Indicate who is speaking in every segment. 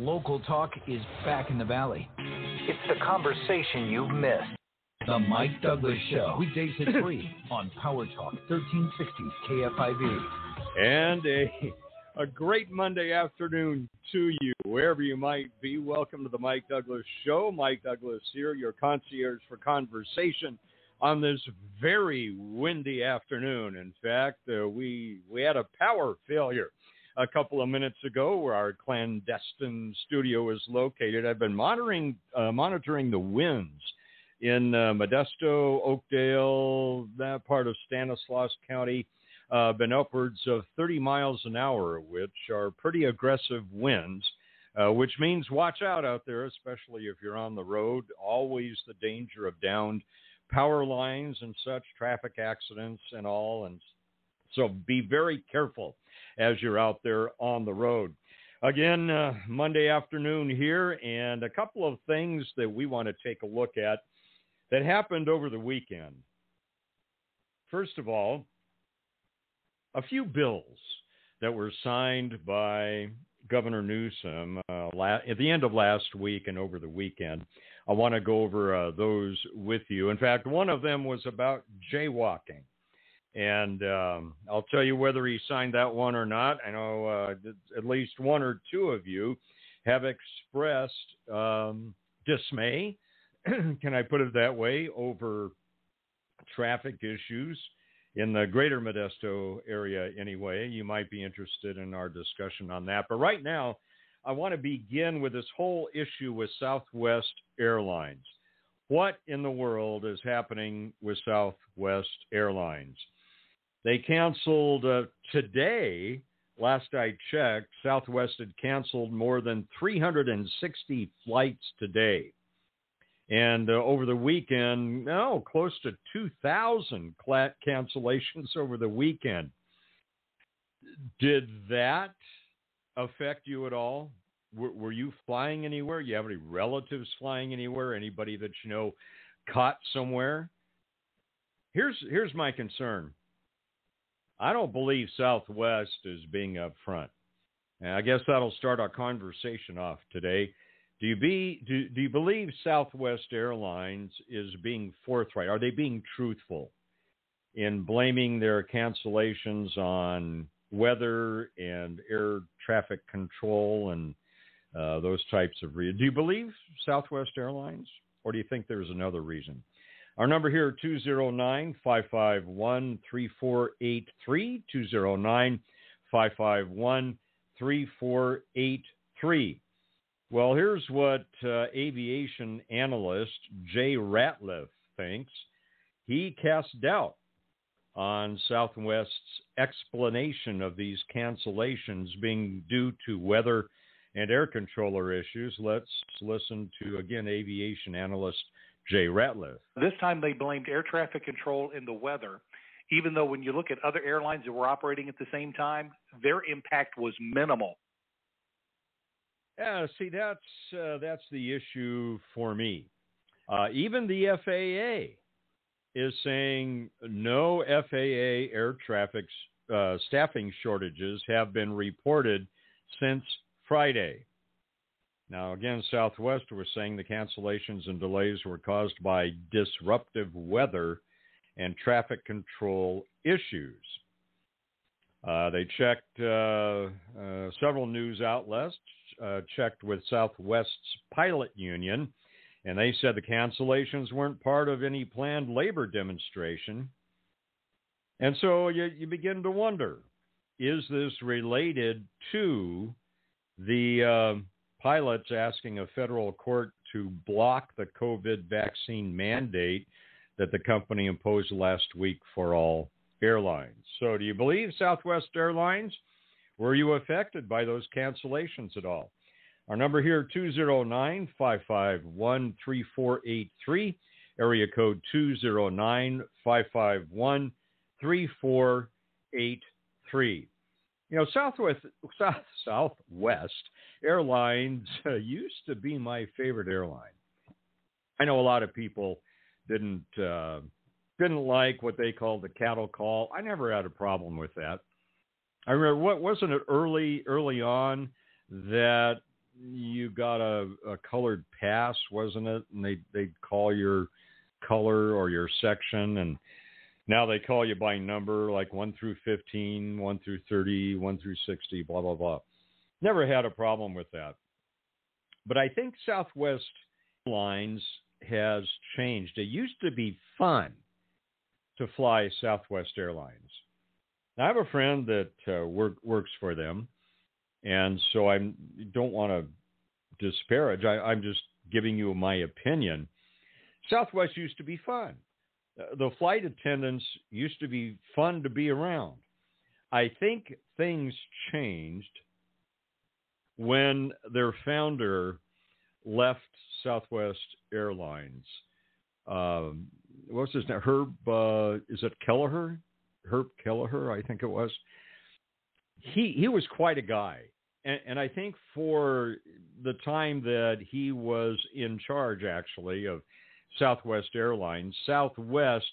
Speaker 1: local talk is back in the Valley. It's the conversation you've missed. The Mike Douglass Show. Weekdays at 3 on Power Talk 1360 KFIV.
Speaker 2: And a, a great Monday afternoon to you, wherever you might be. Welcome to the Mike Douglass Show. Mike Douglass here, your concierge for conversation on this very windy afternoon. In fact, uh, we we had a power failure a couple of minutes ago where our clandestine studio is located. I've been monitoring uh, monitoring the winds in uh, Modesto, Oakdale, that part of Stanislaus County. Uh, been upwards of 30 miles an hour, which are pretty aggressive winds. Uh, which means watch out out there, especially if you're on the road. Always the danger of downed power lines and such, traffic accidents and all. And so be very careful as you're out there on the road. Again, uh, Monday afternoon here, and a couple of things that we want to take a look at that happened over the weekend. First of all, a few bills that were signed by Governor Newsom uh, la- at the end of last week and over the weekend. I want to go over uh, those with you. In fact, one of them was about jaywalking. And um, I'll tell you whether he signed that one or not. I know uh, at least one or two of you have expressed um, dismay, can I put it that way, over traffic issues in the greater Modesto area anyway. You might be interested in our discussion on that. But right now, I want to begin with this whole issue with Southwest Airlines. What in the world is happening with Southwest Airlines? They canceled uh, today. Last I checked, Southwest had canceled more than 360 flights today. And uh, over the weekend, no, close to 2,000 cancellations over the weekend. Did that affect you at all? Were, were you flying anywhere? You have any relatives flying anywhere? Anybody that you know caught somewhere? Here's here's my concern. I don't believe Southwest is being upfront. And I guess that'll start our conversation off today. Do you be do, do you believe Southwest Airlines is being forthright? Are they being truthful in blaming their cancellations on weather and air traffic control and uh, those types of reasons? Do you believe Southwest Airlines, or do you think there's another reason? Our number here, 209 551 3483. 209 551 3483. Well, here's what uh, aviation analyst Jay Ratliff thinks. He casts doubt on Southwest's explanation of these cancellations being due to weather and air controller issues. Let's listen to, again, aviation analyst Jay Ratliff.
Speaker 3: This time they blamed air traffic control and the weather, even though when you look at other airlines that were operating at the same time, their impact was minimal.
Speaker 2: Yeah, see, that's uh, that's the issue for me. Uh, even the FAA is saying no FAA air traffic uh, staffing shortages have been reported since Friday. Now, again, Southwest was saying the cancellations and delays were caused by disruptive weather and traffic control issues. Uh, they checked uh, uh, several news outlets, uh, checked with Southwest's pilot union, and they said the cancellations weren't part of any planned labor demonstration. And so you, you begin to wonder is this related to the uh, pilots asking a federal court to block the COVID vaccine mandate that the company imposed last week for all airlines. So, do you believe Southwest Airlines? Were you affected by those cancellations at all? Our number here 209 551 3483, area code 209 551 3483. You know, Southwest South, Southwest Airlines uh, used to be my favorite airline. I know a lot of people didn't uh, didn't like what they called the cattle call. I never had a problem with that. I remember what wasn't it early early on that you got a, a colored pass, wasn't it? And they they'd call your color or your section, and now they call you by number, like one through 15, one through 30, one through 60, blah blah blah. Never had a problem with that. But I think Southwest Airlines has changed. It used to be fun to fly Southwest Airlines. I have a friend that uh, work, works for them, and so I don't want to disparage. I, I'm just giving you my opinion. Southwest used to be fun. Uh, the flight attendants used to be fun to be around. I think things changed when their founder left Southwest Airlines. Um, what's his name? Herb, uh, is it Kelleher? Herb Kelleher, I think it was. He he was quite a guy, and, and I think for the time that he was in charge, actually of Southwest Airlines, Southwest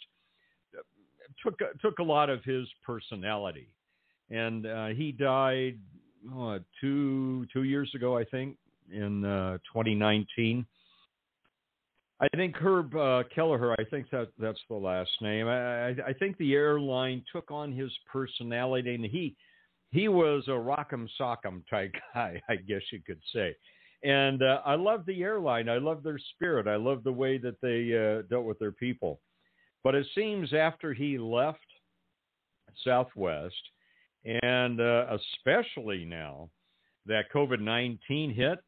Speaker 2: took took a lot of his personality, and uh, he died oh, two two years ago, I think, in uh, 2019. I think Herb uh, Kelleher, I think that that's the last name. I, I, think the airline took on his personality, and he he was a rock'em sock'em type guy, I guess you could say. And uh, I love the airline. I love their spirit. I love the way that they uh, dealt with their people. But it seems after he left Southwest, and uh, especially now that COVID nineteen hit,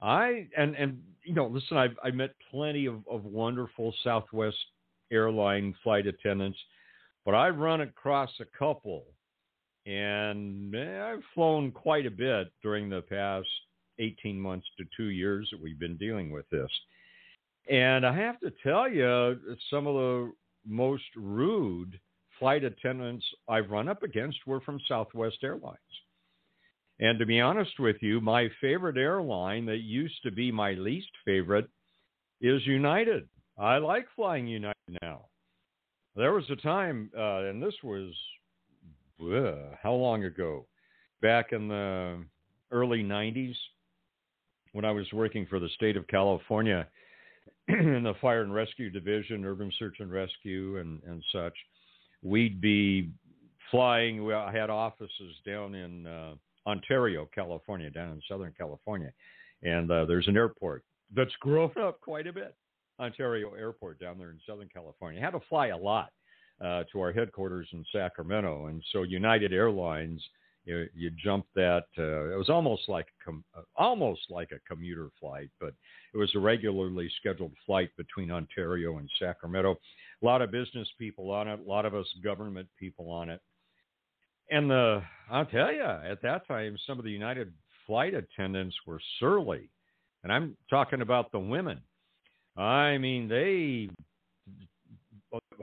Speaker 2: I and and you know, listen, I've I met plenty of, of wonderful Southwest airline flight attendants, but I've run across a couple, and eh, I've flown quite a bit during the past 18 months to two years that we've been dealing with this. And I have to tell you, some of the most rude flight attendants I've run up against were from Southwest Airlines. And to be honest with you, my favorite airline that used to be my least favorite is United. I like flying United now. There was a time, uh, and this was uh, how long ago? Back in the early 90s, when I was working for the state of California in the Fire and Rescue Division, Urban Search and Rescue, and, and such, we'd be flying. We had offices down in uh, Ontario, California, down in Southern California. And uh, there's an airport that's grown up quite a bit, Ontario Airport down there in Southern California. Had to fly a lot uh, to our headquarters in Sacramento. And so United Airlines, you, you jump that. Uh, it was almost like com- uh, almost like a commuter flight, but it was a regularly scheduled flight between Ontario and Sacramento. A lot of business people on it, a lot of us government people on it. And the I'll tell you, at that time, some of the United flight attendants were surly, and I'm talking about the women. I mean, they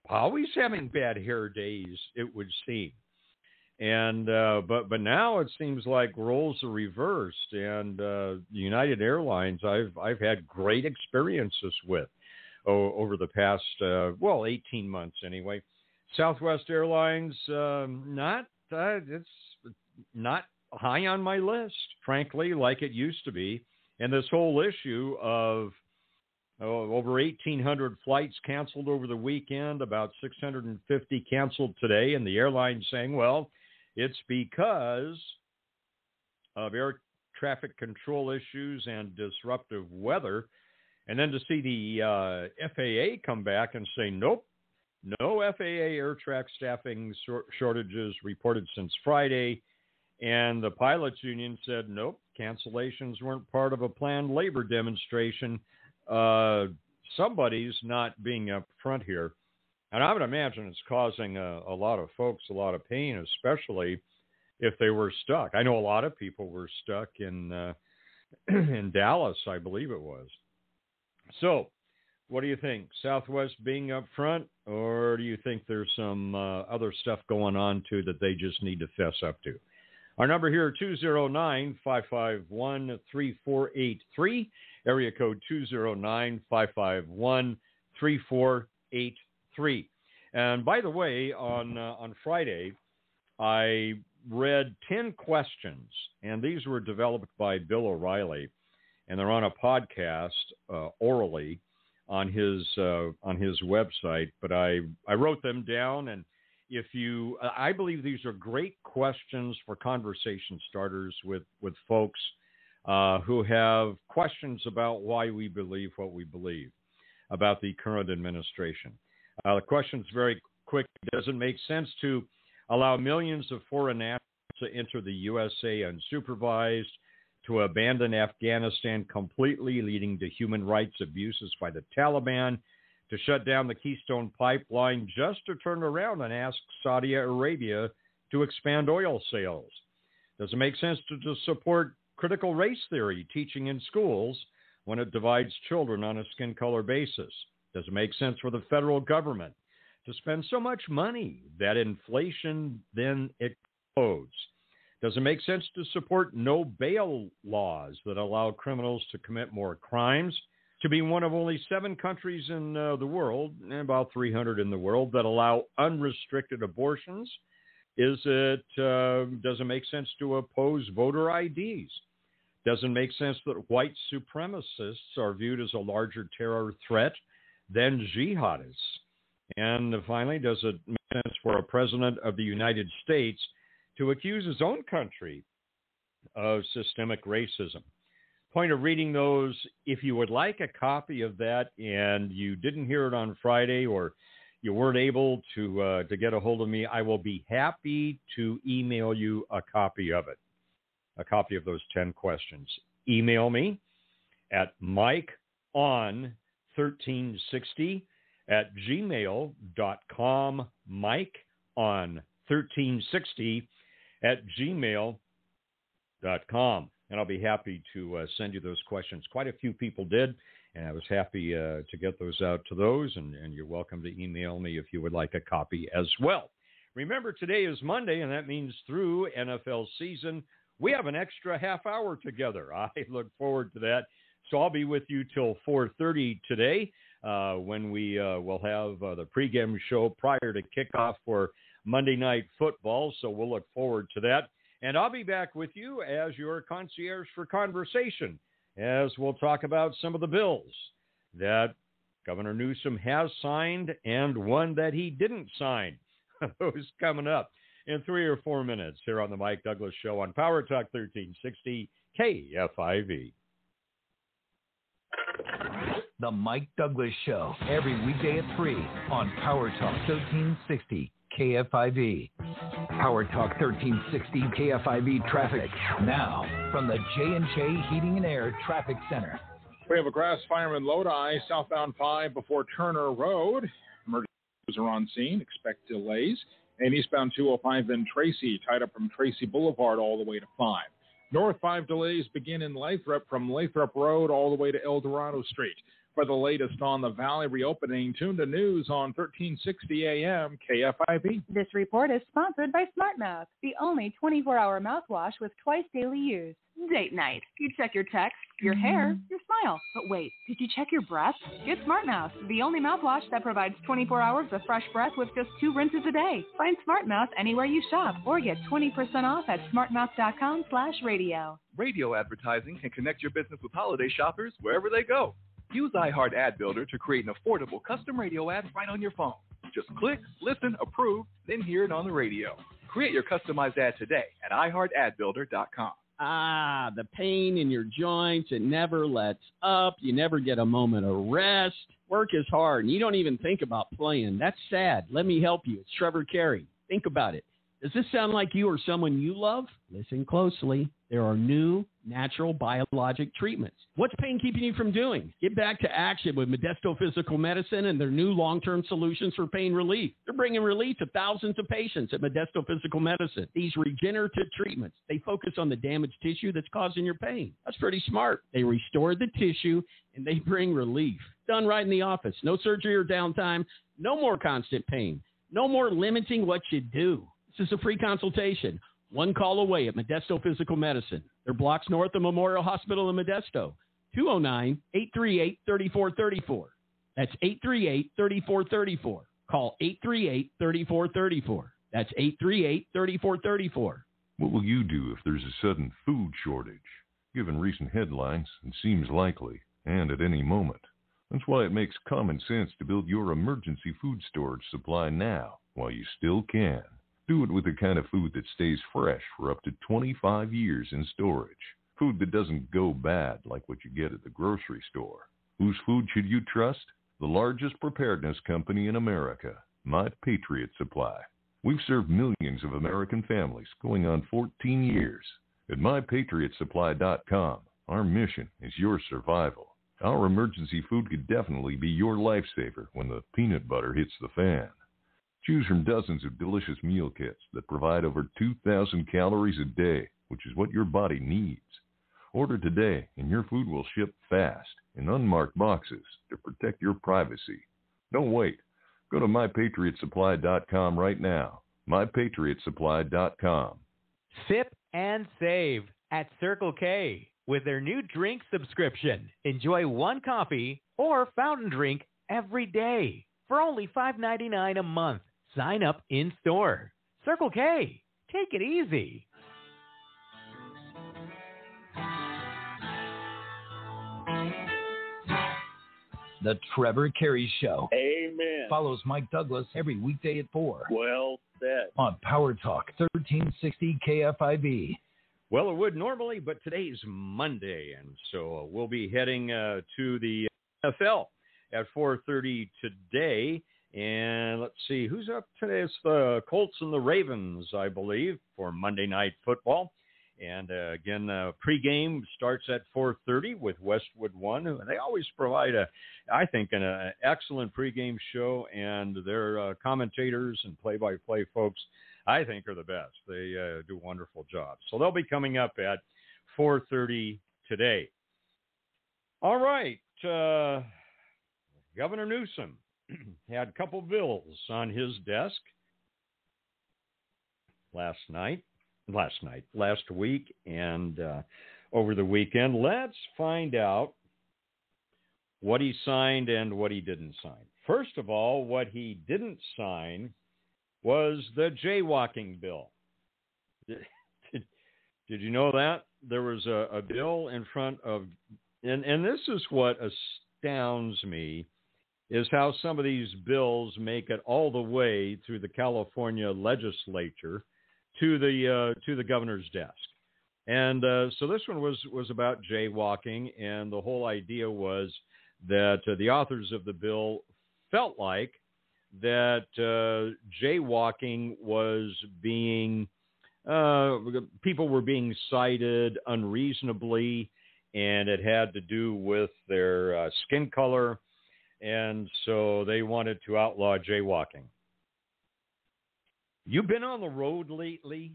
Speaker 2: always having bad hair days. It would seem, and uh, but but now it seems like roles are reversed. And uh, United Airlines, I've I've had great experiences with oh, over the past uh, well 18 months anyway. Southwest Airlines, um, not uh, it's not high on my list, frankly, like it used to be. And this whole issue of oh, over 1,800 flights canceled over the weekend, about 650 canceled today, and the airline saying, well, it's because of air traffic control issues and disruptive weather. And then to see the uh, FAA come back and say, nope, no FAA air track staffing shortages reported since Friday. And the pilots union said, nope, cancellations weren't part of a planned labor demonstration. Uh, somebody's not being up front here. And I would imagine it's causing a, a, lot of folks a lot of pain, especially if they were stuck. I know a lot of people were stuck in uh, in Dallas, I believe it was. So what do you think? Southwest being up front, or do you think there's some uh, other stuff going on too that they just need to fess up to? Our number here, 209-551-3483, area code 209-551-3483. And by the way, on, uh, on Friday, I read 10 questions, and these were developed by Bill O'Reilly and they're on a podcast uh, orally on his uh, on his website. But I I wrote them down, and if you, I believe these are great questions for conversation starters with with folks uh, who have questions about why we believe what we believe about the current administration. Uh, the is very quick. Does it make sense to allow millions of foreign nationals to enter the USA unsupervised? To abandon Afghanistan completely, leading to human rights abuses by the Taliban, to shut down the Keystone Pipeline just to turn around and ask Saudi Arabia to expand oil sales. Does it make sense to, support critical race theory teaching in schools when it divides children on a skin color basis? Does it make sense for the federal government to spend so much money that inflation then explodes? Does it make sense to support no bail laws that allow criminals to commit more crimes? To be one of only seven countries in uh, the world, about 300 in the world, that allow unrestricted abortions? Is it uh, does it make sense to oppose voter IDs? Does it make sense that white supremacists are viewed as a larger terror threat than jihadists? And finally, does it make sense for a president of the United States to accuse his own country of systemic racism. Point of reading those, if you would like a copy of that and you didn't hear it on Friday or you weren't able to uh, to get a hold of me, I will be happy to email you a copy of it, a copy of those 10 questions. Email me at Mike on 1360 at gmail.com. Mike on 1360 at gmail.com. And I'll be happy to uh, send you those questions. Quite a few people did, and I was happy uh, to get those out to those. And, and you're welcome to email me if you would like a copy as well. Remember, today is Monday, and that means through NFL season, we have an extra half hour together. I look forward to that. So I'll be with you till 4:30 today, uh, when we uh, will have uh, the pregame show prior to kickoff for Monday Night Football. So we'll look forward to that. And I'll be back with you as your concierge for conversation as we'll talk about some of the bills that Governor Newsom has signed and one that he didn't sign. Those coming up in three or four minutes here on the Mike Douglass Show on Power Talk 1360 KFIV.
Speaker 1: The Mike Douglass Show, every weekday at 3 on Power Talk 1360 KFIV. Power Talk 1360 KFIV traffic now from the J&J Heating and Air Traffic Center.
Speaker 4: We have a grass fire in Lodi, southbound 5 before Turner Road. Emergencies are on scene. Expect delays. And eastbound 205 in Tracy, tied up from Tracy Boulevard all the way to 5. North 5 delays begin in Lathrop from Lathrop Road all the way to El Dorado Street. For the latest on the Valley reopening, tune to news on 1360 AM KFIV.
Speaker 5: This report is sponsored by SmartMouth, the only 24-hour mouthwash with twice daily use. Date night. You check your text, your hair, mm-hmm. your smile. But wait, did you check your breath? Get SmartMouth, the only mouthwash that provides 24 hours of fresh breath with just two rinses a day. Find SmartMouth anywhere you shop or get 20% off at smartmouth.com slash radio.
Speaker 6: Radio advertising can connect your business with holiday shoppers wherever they go. Use iHeart Ad Builder to create an affordable custom radio ad right on your phone. Just click, listen, approve, then hear it on the radio. Create your customized ad today at iHeartAdBuilder.com.
Speaker 7: Ah, the pain in your joints, it never lets up. You never get a moment of rest. Work is hard, and you don't even think about playing. That's sad. Let me help you. It's Trevor Carey. Think about it. Does this sound like you or someone you love? Listen closely. There are new natural biologic treatments. What's pain keeping you from doing? Get back to action with Modesto Physical Medicine and their new long term solutions for pain relief. They're bringing relief to thousands of patients at Modesto Physical Medicine. These regenerative treatments, they focus on the damaged tissue that's causing your pain. That's pretty smart. They restore the tissue and they bring relief. Done right in the office. No surgery or downtime. No more constant pain. No more limiting what you do. This is a free consultation. One call away at Modesto Physical Medicine. They're blocks north of Memorial Hospital in Modesto. 209 838 3434. That's 838 3434. Call 838 3434. That's 838 3434.
Speaker 8: What will you do if there's a sudden food shortage? given recent headlines, it seems likely, and at any moment. That's why it makes common sense to build your emergency food storage supply now, while you still can. Do it with the kind of food that stays fresh for up to 25 years in storage. Food that doesn't go bad like what you get at the grocery store. Whose food should you trust? The largest preparedness company in America, My Patriot Supply. We've served millions of American families going on 14 years. At MyPatriotSupply.com, our mission is your survival. Our emergency food could definitely be your lifesaver when the peanut butter hits the fan. Choose from dozens of delicious meal kits that provide over 2,000 calories a day, which is what your body needs. Order today, and your food will ship fast in unmarked boxes to protect your privacy. Don't wait. Go to mypatriotsupply.com right now. mypatriotsupply.com.
Speaker 9: Sip and save at Circle K with their new drink subscription. Enjoy one coffee or fountain drink every day for only $5.99 a month. Sign up in store. Circle K. Take it easy.
Speaker 1: The Trevor Carey Show
Speaker 10: Amen.
Speaker 1: follows Mike Douglass every weekday at 4
Speaker 10: Well said.
Speaker 1: on Power Talk 1360 KFIV.
Speaker 2: Well, it would normally, but today's Monday, and so uh, we'll be heading uh, to the NFL at 4:30 today. And let's see who's up today. It's the Colts and the Ravens, I believe, for Monday Night Football. And uh, again, uh, pregame starts at 4:30 with Westwood One. They always provide a, I think, an uh, excellent pregame show, and their uh, commentators and play-by-play folks, I think, are the best. They uh, do wonderful job. So they'll be coming up at 4:30 today. All right, uh, Governor Newsom had a couple bills on his desk last night last night, last week, and uh, over the weekend. Let's find out what he signed and what he didn't sign. First of all, what he didn't sign was the jaywalking bill. Did, you know that? There was a, a bill in front of, and, and this is what astounds me, is how some of these bills make it all the way through the California legislature to the uh, to the governor's desk. And uh, so this one was was about jaywalking, and the whole idea was that uh, the authors of the bill felt like that uh, jaywalking was being uh, people were being cited unreasonably, and it had to do with their uh, skin color, and so they wanted to outlaw jaywalking. You've been on the road lately.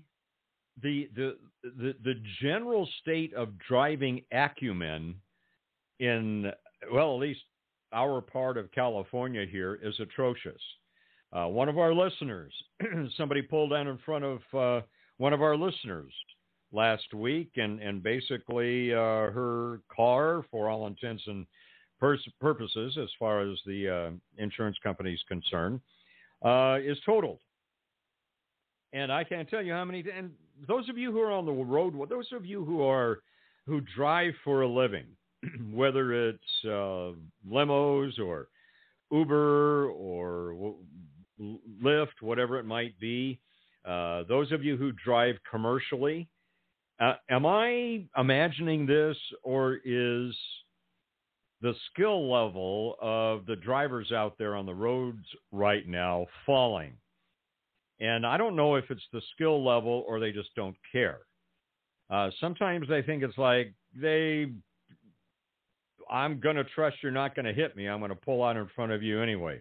Speaker 2: The the the the general state of driving acumen in well, at least our part of California here is atrocious. Uh, one of our listeners, somebody pulled down in front of uh, one of our listeners last week, and and basically uh, her car, for all intents and pers- purposes, as far as the uh, insurance company is concerned, uh, is totaled. And I can't tell you how many. And those of you who are on the road, those of you who are who drive for a living, whether it's uh, limos or Uber or Lyft, whatever it might be, uh, those of you who drive commercially, uh, am I imagining this, or is the skill level of the drivers out there on the roads right now falling? And I don't know if it's the skill level or they just don't care. Uh, sometimes they think it's like they, I'm going to trust you're not going to hit me. I'm going to pull out in front of you anyway.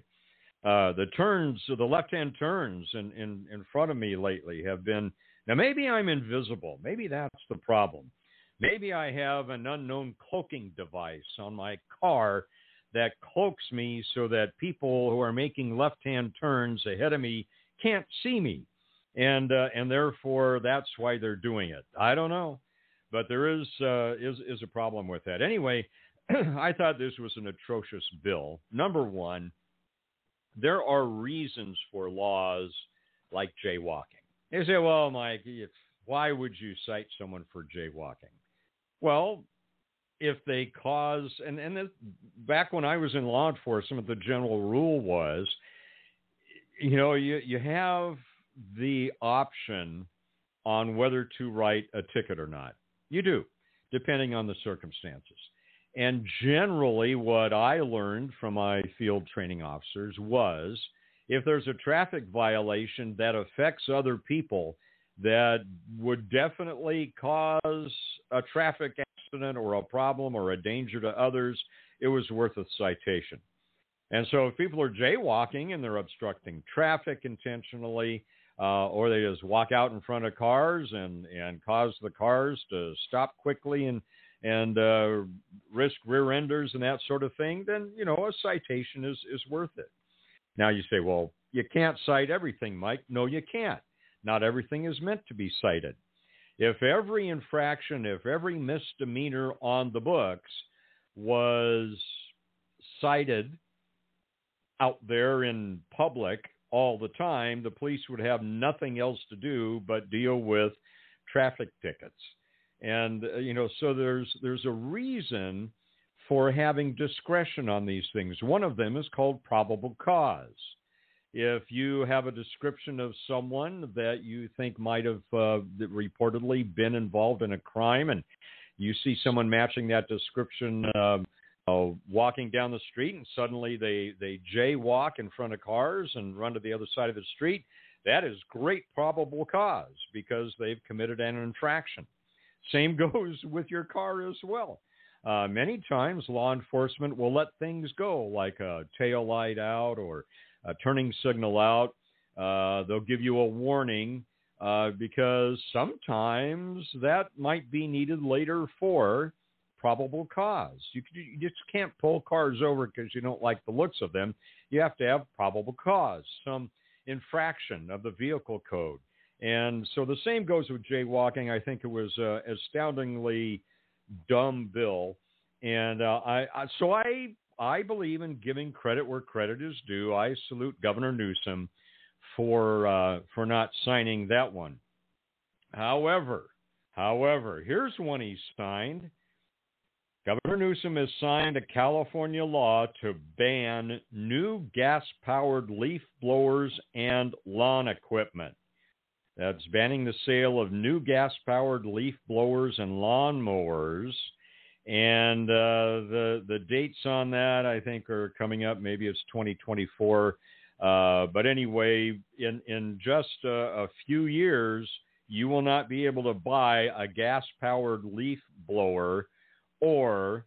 Speaker 2: Uh, the turns, the left-hand turns in, in, in front of me lately have been, now maybe I'm invisible. Maybe that's the problem. Maybe I have an unknown cloaking device on my car that cloaks me so that people who are making left-hand turns ahead of me can't see me, and uh, and therefore that's why they're doing it. I don't know, but there is uh, is is a problem with that. Anyway, I thought this was an atrocious bill. Number one, there are reasons for laws like jaywalking. They say, well, Mike, why would you cite someone for jaywalking? Well, if they cause, and, and back when I was in law enforcement, the general rule was, you know, you, you have the option on whether to write a ticket or not. You do, depending on the circumstances. And generally, what I learned from my field training officers was if there's a traffic violation that affects other people that would definitely cause a traffic accident or a problem or a danger to others, it was worth a citation. And so if people are jaywalking and they're obstructing traffic intentionally, uh, or they just walk out in front of cars and, and cause the cars to stop quickly and and uh, risk rear enders and that sort of thing, then you know a citation is is worth it. Now you say, well, you can't cite everything, Mike. No, you can't. Not everything is meant to be cited. If every infraction, if every misdemeanor on the books was cited out there in public all the time, the police would have nothing else to do but deal with traffic tickets. And uh, you know, so there's there's a reason for having discretion on these things. One of them is called probable cause. If you have a description of someone that you think might have uh, reportedly been involved in a crime, and you see someone matching that description uh, uh, walking down the street, and suddenly they they jaywalk in front of cars and run to the other side of the street, that is great probable cause because they've committed an infraction. Same goes with your car as well. Uh, many times, law enforcement will let things go, like a tail light out or a turning signal out. Uh, they'll give you a warning uh, because sometimes that might be needed later for probable cause. You, you just can't pull cars over because you don't like the looks of them. You have to have probable cause, some infraction of the vehicle code. And so the same goes with jaywalking. I think it was an astoundingly dumb bill. And uh, I, I, so I I believe in giving credit where credit is due. I salute Governor Newsom for uh, for not signing that one. However, however, here's one he signed. Governor Newsom has signed a California law to ban new gas-powered leaf blowers and lawn equipment. That's banning the sale of new gas powered leaf blowers and lawn mowers. And uh, the the dates on that I think are coming up. Maybe it's 2024. Uh, but anyway, in in just a, a, few years, you will not be able to buy a gas powered leaf blower or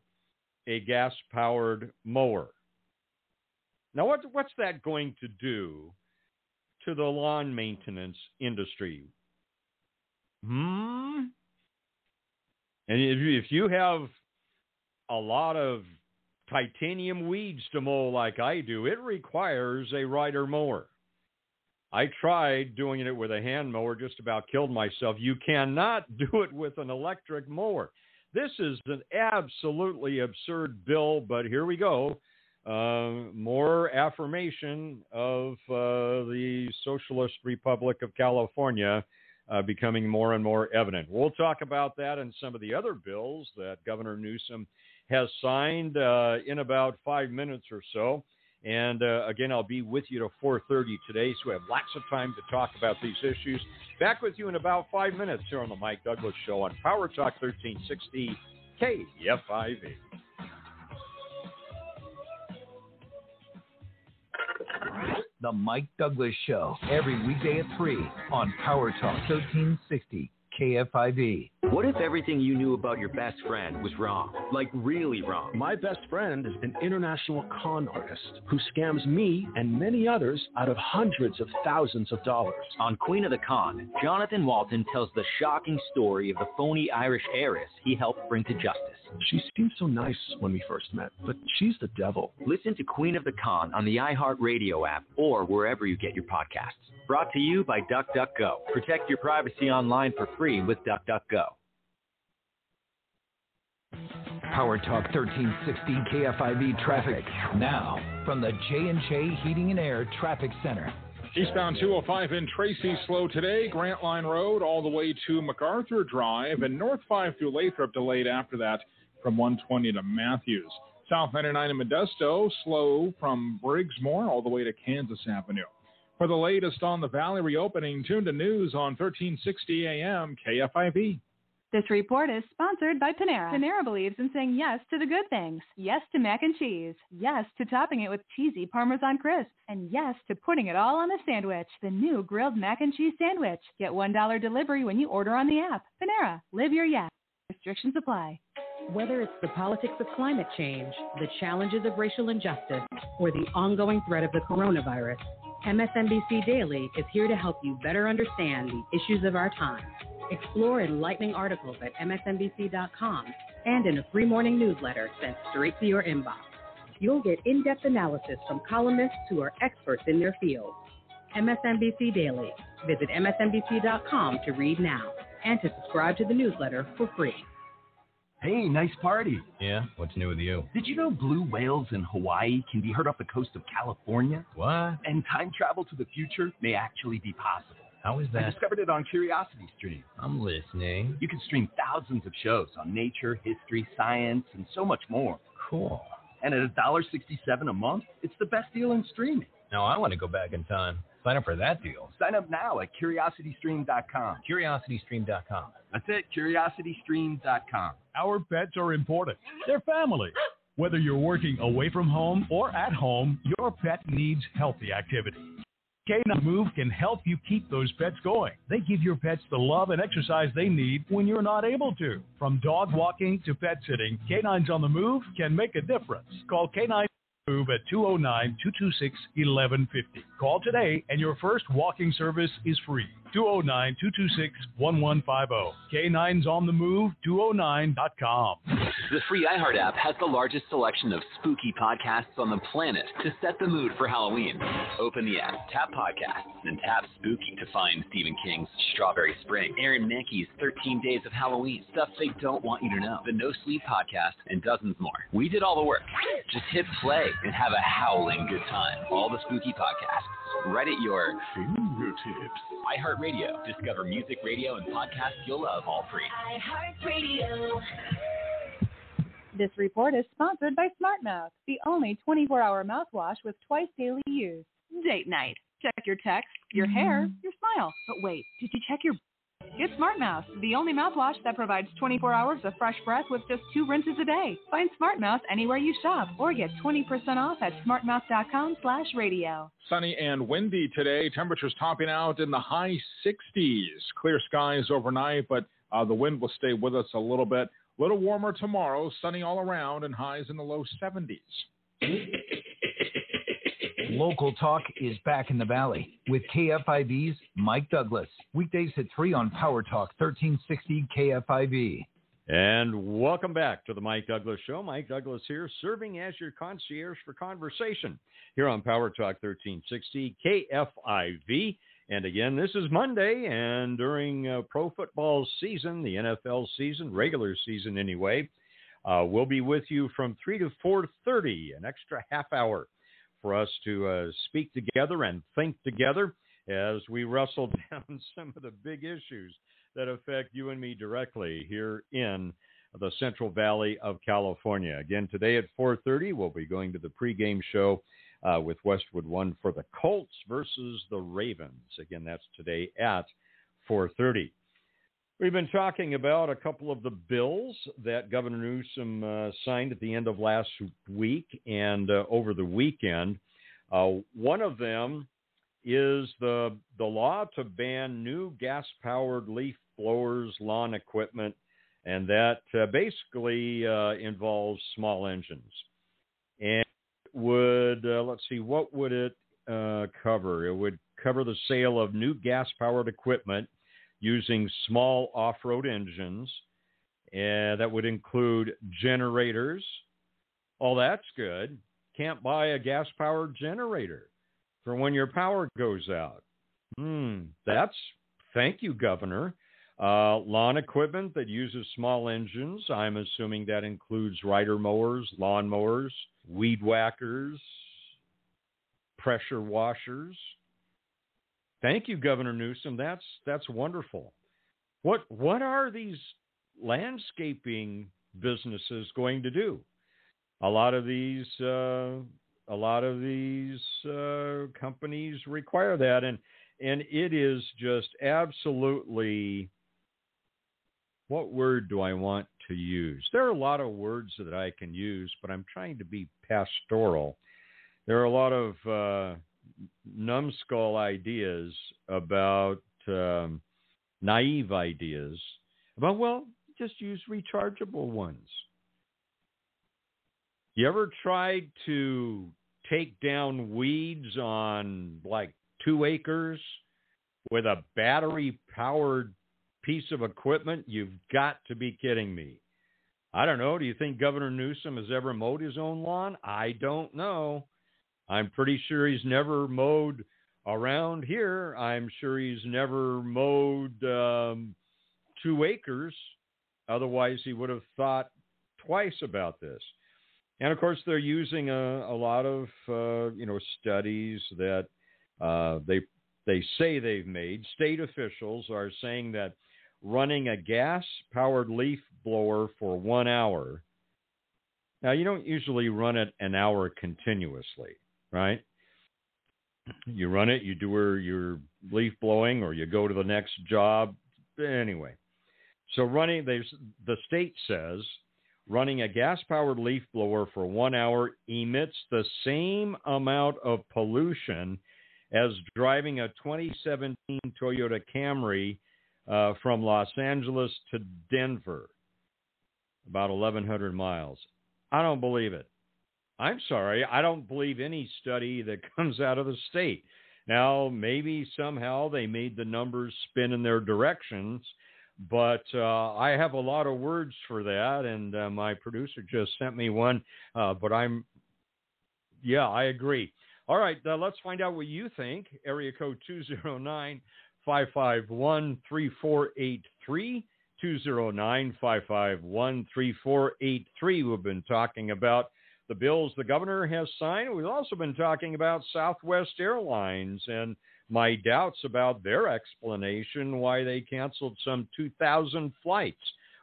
Speaker 2: a gas powered mower. Now, what what's that going to do to the lawn maintenance industry. Hmm? And if you, if you have a lot of titanium weeds to mow like I do, it requires a rider mower. I tried doing it with a hand mower, just about killed myself. You cannot do it with an electric mower. This is an absolutely absurd bill, but here we go uh, more affirmation of uh, the Socialist Republic of California uh, becoming more and more evident. We'll talk about that and some of the other bills that Governor Newsom has signed uh, in about five minutes or so. And uh, again, I'll be with you to 4:30 today, so we have lots of time to talk about these issues. Back with you in about five minutes here on the Mike Douglass Show on Power Talk 1360 KFIV.
Speaker 1: The Mike Douglass Show, every weekday at 3 on Power Talk 1360 KFIV.
Speaker 10: What if everything you knew about your best friend was wrong? Like, really wrong?
Speaker 11: My best friend is an international con artist who scams me and many others out of hundreds of thousands of dollars.
Speaker 10: On Queen of the Con, Jonathan Walton tells the shocking story of the phony Irish heiress he helped bring to justice.
Speaker 11: She seemed so nice when we first met, but she's the devil.
Speaker 10: Listen to Queen of the Con on the iHeartRadio app or wherever you get your podcasts. Brought to you by DuckDuckGo. Protect your privacy online for free with DuckDuckGo.
Speaker 1: Power Talk 1360 KFIV traffic now from the J&J Heating and Air Traffic Center.
Speaker 4: Eastbound 205 in Tracy slow today. Grant Line Road all the way to MacArthur Drive and North 5 through Lathrop delayed after that from 120 to Matthews. South 99 in Modesto slow from Briggsmore all the way to Kansas Avenue. For the latest on the Valley reopening, tune to news on 1360 AM KFIV.
Speaker 5: This report is sponsored by Panera. Panera believes in saying yes to the good things. Yes to mac and cheese. Yes to topping it with cheesy Parmesan crisps. And yes to putting it all on a sandwich. The new grilled mac and cheese sandwich. Get $1 delivery when you order on the app. Panera. Live your yes. Restrictions apply.
Speaker 12: Whether it's the politics of climate change, the challenges of racial injustice, or the ongoing threat of the coronavirus, MSNBC Daily is here to help you better understand the issues of our time. Explore enlightening articles at MSNBC.com and in a free morning newsletter sent straight to your inbox. You'll get in depth analysis from columnists who are experts in their field. MSNBC Daily. Visit MSNBC.com to read now and to subscribe to the newsletter for free.
Speaker 13: Hey, nice party.
Speaker 14: Yeah, what's new with you?
Speaker 13: Did you know blue whales in Hawaii can be heard off the coast of California?
Speaker 14: What?
Speaker 13: And time travel to the future may actually be possible.
Speaker 14: How is that?
Speaker 13: I discovered it on Curiosity Stream.
Speaker 14: I'm listening.
Speaker 13: You can stream thousands of shows on nature, history, science, and so much more.
Speaker 14: Cool.
Speaker 13: And at $1.67 a month, it's the best deal in streaming.
Speaker 14: Now I want to go back in time. Sign up for that deal.
Speaker 13: Sign up now at curiositystream.com.
Speaker 14: Curiositystream.com.
Speaker 13: That's it, curiositystream.com.
Speaker 15: Our pets are important. They're family. Whether you're working away from home or at home, your pet needs healthy activity. K9 Move can help you keep those pets going. They give your pets the love and exercise they need when you're not able to. From dog walking to pet sitting, K9s on the Move can make a difference. Call K9 Move at 209 226 1150. Call today and your first walking service is free. 209 226 1150. K9's on the move, 209.com.
Speaker 16: The free iHeart app has the largest selection of spooky podcasts on the planet to set the mood for Halloween. Open the app, tap podcasts, and tap spooky to find Stephen King's Strawberry Spring, Aaron Mahnke's 13 Days of Halloween, stuff they don't want you to know, the No Sleep podcast, and dozens more. We did all the work. Just hit play and have a howling good time. All the spooky podcasts right at your fingertips. iHeartRadio. Discover music, radio, and podcasts you'll love all free.
Speaker 5: iHeartRadio. This report is sponsored by SmartMouth, the only 24-hour mouthwash with twice daily use. Date night. Check your text, your hair, mm-hmm. your smile. But wait, did you check your Get Smart SmartMouth, the only mouthwash that provides 24 hours of fresh breath with just two rinses a day. Find Smart SmartMouth anywhere you shop or get 20% off at smartmouth.com slash radio.
Speaker 4: Sunny and windy today. Temperatures topping out in the high 60s. Clear skies overnight, but uh, the wind will stay with us a little bit. A little warmer tomorrow, sunny all around, and highs in the low 70s.
Speaker 1: Local Talk is back in the Valley with KFIV's Mike Douglass. Weekdays at 3 on Power Talk 1360 KFIV.
Speaker 2: And welcome back to the Mike Douglass Show. Mike Douglass here, serving as your concierge for conversation here on Power Talk 1360 KFIV. And again, this is Monday, and during uh, pro football season, the NFL season, regular season anyway, uh, we'll be with you from 3 to 4.30, an extra half hour for us to uh, speak together and think together as we wrestle down some of the big issues that affect you and me directly here in the Central Valley of California. Again, today at 4:30, we'll be going to the pregame show uh, with Westwood One for the Colts versus the Ravens. Again, that's today at 4:30. We've been talking about a couple of the bills that Governor Newsom uh, signed at the end of last week and uh, over the weekend. Uh, one of them is the the law to ban new gas-powered leaf blowers, lawn equipment, and that uh, basically uh, involves small engines. And would uh, let's see, what would it cover? It would cover the sale of new gas-powered equipment using small off road engines. And that would include generators. Oh, that's good. Can't buy a gas powered generator for when your power goes out. Hmm, that's thank you, Governor. Uh, lawn equipment that uses small engines. I'm assuming that includes rider mowers, lawn mowers, weed whackers, pressure washers. Thank you, Governor Newsom. That's that's wonderful. What what are these landscaping businesses going to do? A lot of these uh, a lot of these uh, companies require that, and and it is just absolutely. What word do I want to use? There are a lot of words that I can use, but I'm trying to be pastoral. There are a lot of uh, numbskull ideas about um, naive ideas about well, just use rechargeable ones. You ever tried to take down weeds on like two acres with a battery powered piece of equipment? You've got to be kidding me. I don't know. Do you think Governor Newsom has ever mowed his own lawn? I don't know. I'm pretty sure he's never mowed around here. I'm sure he's never mowed um, two acres. Otherwise, he would have thought twice about this. And of course, they're using a, a lot of uh, you know studies that uh, they they say they've made. State officials are saying that running a gas-powered leaf blower for one hour. Now, you don't usually run it an hour continuously, right? You run it, you do your leaf blowing, or you go to the next job. Anyway, so running, the state says running a gas-powered leaf blower for one hour emits the same amount of pollution as driving a 2017 Toyota Camry uh, from Los Angeles to Denver, about 1,100 miles. I don't believe it. I'm sorry, I don't believe any study that comes out of the state. Now, maybe somehow they made the numbers spin in their directions, but uh, I have a lot of words for that, and uh, my producer just sent me one. Uh, but I'm, yeah, I agree. All right, uh, let's find out what you think. Area code 209 551 3483. 209 551 3483. We've been talking about the bills the governor has signed. We've also been talking about Southwest Airlines and my doubts about their explanation why they canceled some 2,000 flights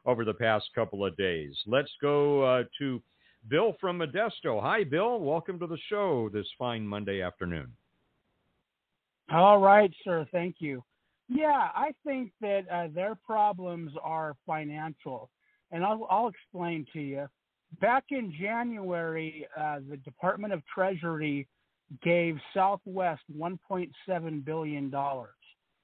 Speaker 2: over the past couple of days. Let's go uh, to Bill from Modesto. Hi, Bill. Welcome to the show this fine Monday afternoon.
Speaker 17: All right, sir. Thank you. Yeah, I think that uh, their problems are financial, and I'll, I'll explain to you back in January, uh, the Department of Treasury gave Southwest $1.7 billion.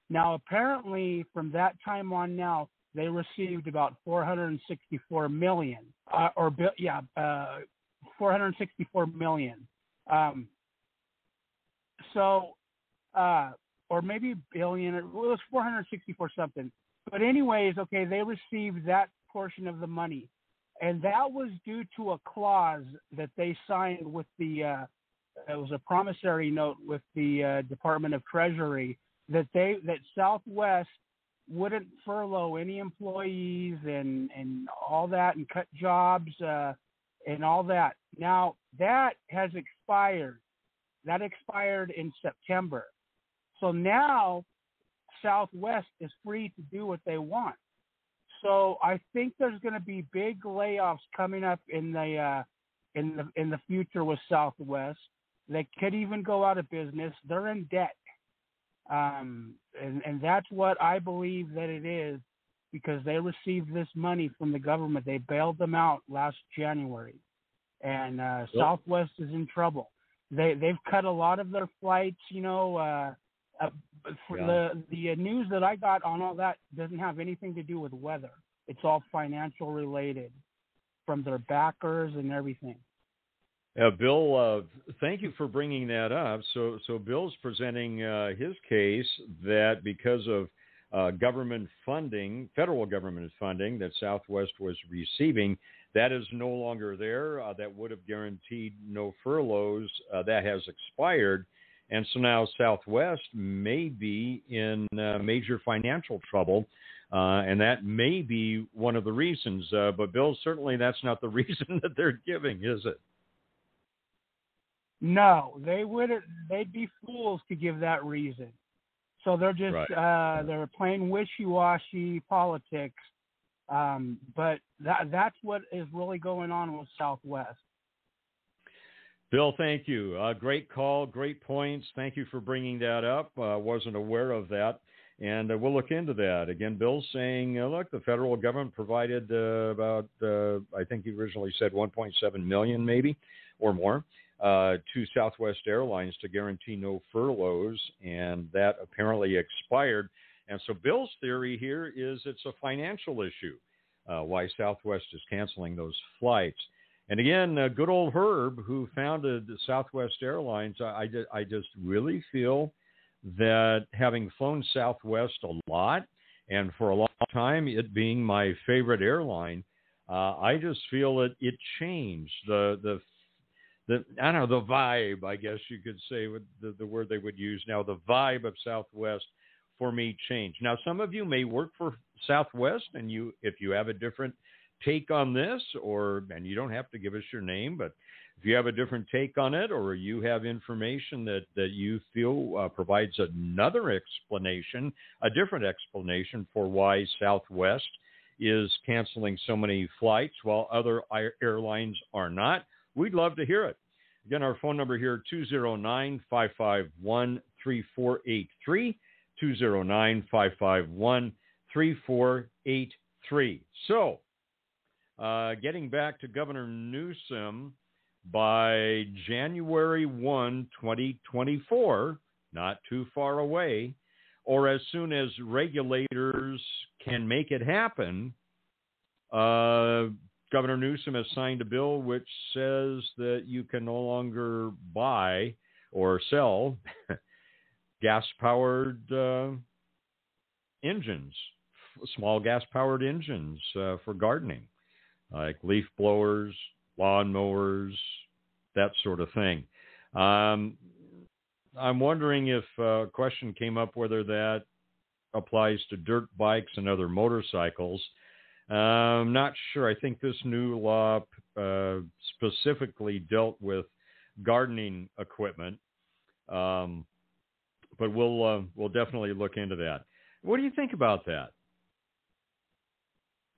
Speaker 17: Now, apparently, from that time on now, they received about 464 million, uh, or yeah, uh, 464 million. Um, so, uh, or maybe billion, it was 464 something. But anyways, okay, they received that portion of the money and that was due to a clause that they signed with the. Uh, it was a promissory note with the uh, Department of Treasury that they that Southwest wouldn't furlough any employees and and all that and cut jobs uh, and all that. Now that has expired. That expired in September. So now Southwest is free to do what they want. So I think there's going to be big layoffs coming up in the uh, in the in the future with Southwest. They could even go out of business. They're in debt, um, and and that's what I believe that it is because they received this money from the government. They bailed them out last January, and uh, yep. Southwest is in trouble. They they've cut a lot of their flights. You know, uh, uh, yeah. the the uh, news that I got on all that doesn't have anything to do with weather. It's all financial related, from their backers and everything.
Speaker 2: Uh, Bill, uh, thank you for bringing that up. So, so Bill's presenting uh, his case that because of uh, government funding, federal government funding that Southwest was receiving, that is no longer there. Uh, that would have guaranteed no furloughs. Uh, that has expired. And so now Southwest may be in uh, major financial trouble. Uh, and that may be one of the reasons. Uh, but, Bill, certainly that's not the reason that they're giving, is it?
Speaker 17: No, they wouldn't. They'd be fools to give that reason. So they're just
Speaker 2: Right.
Speaker 17: uh, they're playing wishy-washy politics. Um, but that that's what is really going on with Southwest.
Speaker 2: Bill, thank you. Uh, great call, great points. Thank you for bringing that up. Uh, wasn't aware of that, and uh, we'll look into that. Again, Bill's saying, uh, look, the federal government provided uh, about, uh, I think he originally said 1.7 million, maybe or more, uh, to Southwest Airlines to guarantee no furloughs, and that apparently expired. And so Bill's theory here is it's a financial issue uh, why Southwest is canceling those flights. And again, uh, good old Herb, who founded Southwest Airlines, I, I, I just really feel that having flown Southwest a lot and for a long time, it being my favorite airline, uh, I just feel that it changed the the the I don't know the vibe. I guess you could say with the, the word they would use now. The vibe of Southwest for me changed. Now, some of you may work for Southwest, and you if you have a different take on this, or and you don't have to give us your name, but if you have a different take on it, or you have information that that you feel uh, provides another explanation, a different explanation for why Southwest is canceling so many flights while other airlines are not, we'd love to hear it. Again, our phone number here 209 551 3483. 209 551 3483. So, uh, getting back to Governor Newsom, by January 1, 2024, not too far away, or as soon as regulators can make it happen, uh, Governor Newsom has signed a bill which says that you can no longer buy or sell gas powered uh, engines, small gas powered engines uh, for gardening, like leaf blowers, lawn mowers, that sort of thing. Um, I'm wondering if uh, a question came up whether that applies to dirt bikes and other motorcycles. I'm not sure. I think this new law uh, specifically dealt with gardening equipment, um, but we'll uh, we'll definitely look into that. What do you think about that?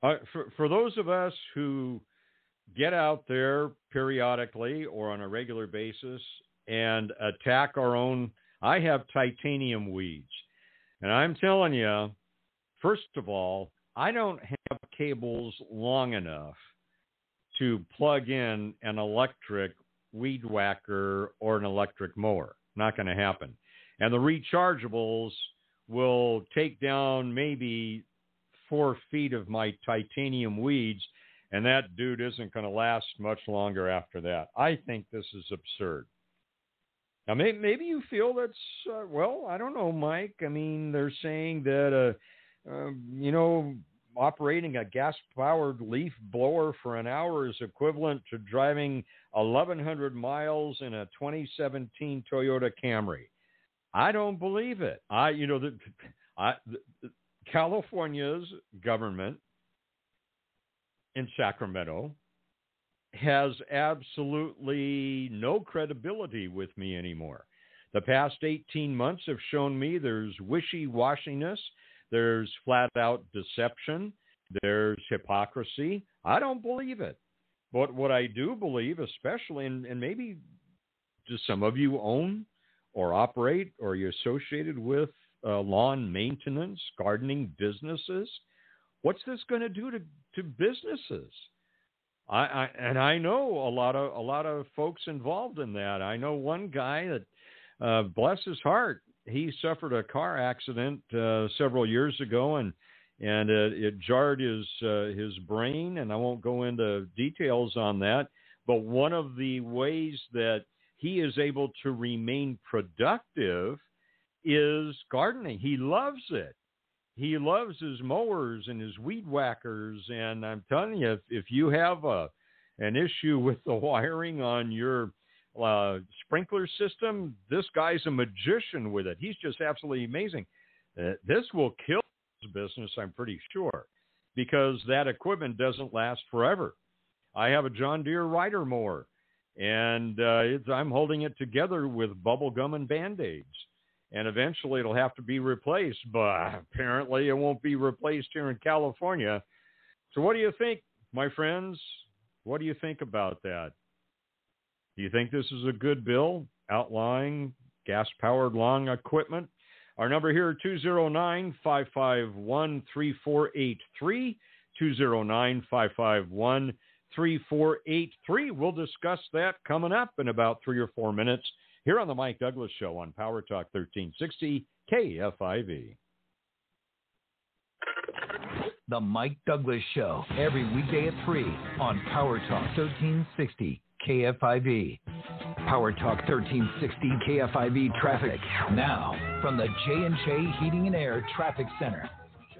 Speaker 2: For for those of us who get out there periodically or on a regular basis and attack our own. I have titanium weeds. And I'm telling you, first of all, I don't have cables long enough to plug in an electric weed whacker or an electric mower. Not going to happen. And the rechargeables will take down maybe four feet of my titanium weeds and that dude isn't going to last much longer after that. I think this is absurd. Now, maybe, maybe you feel that's uh, well. I don't know, Mike. I mean, they're saying that uh, uh, you know operating a gas-powered leaf blower for an hour is equivalent to driving 1,100 miles in a 2017 Toyota Camry. I don't believe it. I, you know, the, I, California's government in Sacramento has absolutely no credibility with me anymore. The past 18 months have shown me there's wishy washiness, there's flat out deception, there's hypocrisy. I don't believe it. But what I do believe, especially, and, and maybe do some of you own or operate or you're associated with uh, lawn maintenance, gardening businesses, what's this going to do to, to businesses? I, I and I know a lot of a lot of folks involved in that. I know one guy that, uh, bless his heart, he suffered a car accident uh, several years ago, and and it, it jarred his uh, his brain. And I won't go into details on that, but one of the ways that he is able to remain productive is gardening. He loves it he loves his mowers and his weed whackers. And I'm telling you, if, if you have a an issue with the wiring on your uh, sprinkler system, this guy's a magician with it. He's just absolutely amazing. Uh, this will kill his business, I'm pretty sure, because that equipment doesn't last forever. I have a John Deere rider mower, and uh, I'm holding it together with bubble gum and band aids and eventually it'll have to be replaced. But apparently, it won't be replaced here in California. So, what do you think, my friends? What do you think about that? Do you think this is a good bill outlying gas powered long equipment? Our number here 209 551 3483. 209 551 3483. We'll discuss that coming up in about three or four minutes here on the Mike Douglass Show on Power Talk 1360 KFIV.
Speaker 1: The Mike Douglass Show, every weekday at 3 on Power Talk 1360 KFIV. Power Talk 1360 KFIV traffic now from the J&J Heating and Air Traffic Center.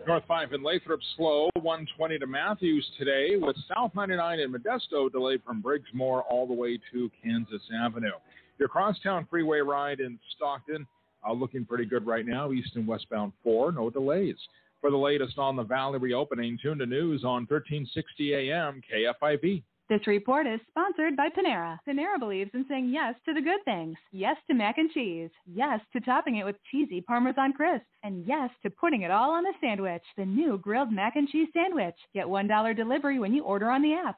Speaker 4: North 5 in Lathrop slow, 120 to Matthews today, with South 99 in Modesto delayed from Briggsmore all the way to Kansas Avenue. Your crosstown freeway ride in Stockton uh, looking pretty good right now, east and westbound 4, no delays. For the latest on the Valley reopening, tune to news on 1360 AM KFIV.
Speaker 5: This report is sponsored by Panera. Panera believes in saying yes to the good things. Yes to mac and cheese. Yes to topping it with cheesy Parmesan crisp. And yes to putting it all on a sandwich. The new grilled mac and cheese sandwich. Get $1 delivery when you order on the app.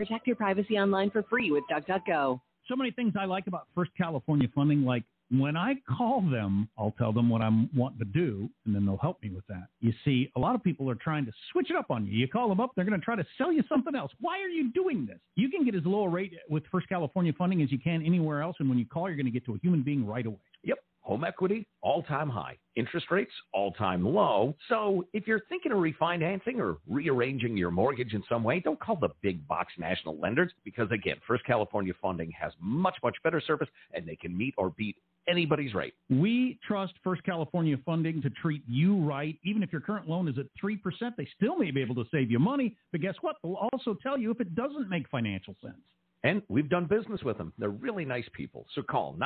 Speaker 18: Protect your privacy online for free with DuckDuckGo.
Speaker 19: So many things I like about First California Funding, like when I call them, I'll tell them what I'm wanting to do, and then they'll help me with that. You see, a lot of people are trying to switch it up on you. You call them up, they're going to try to sell you something else. Why are you doing this? You can get as low a rate with First California Funding as you can anywhere else, and when you call, you're going to get to a human being right away.
Speaker 20: Yep. Home equity, all time high. Interest rates, all time low. So if you're thinking of refinancing or rearranging your mortgage in some way, don't call the big box national lenders because, again, First California Funding has much, much better service and they can meet or beat anybody's rate.
Speaker 19: We trust First California Funding to treat you right. Even if your current loan is at 3%, they still may be able to save you money. But guess what? They'll also tell you if it doesn't make financial sense.
Speaker 20: And we've done business with them. They're really nice people. So call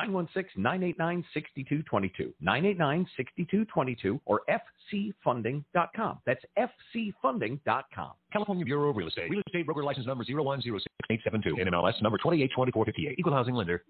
Speaker 20: 916-989-6222, 989-6222, or fcfunding.com. That's fcfunding.com.
Speaker 21: California Bureau of Real Estate. Real Estate Broker License Number 0106872. NMLS Number 282458. Equal Housing Lender.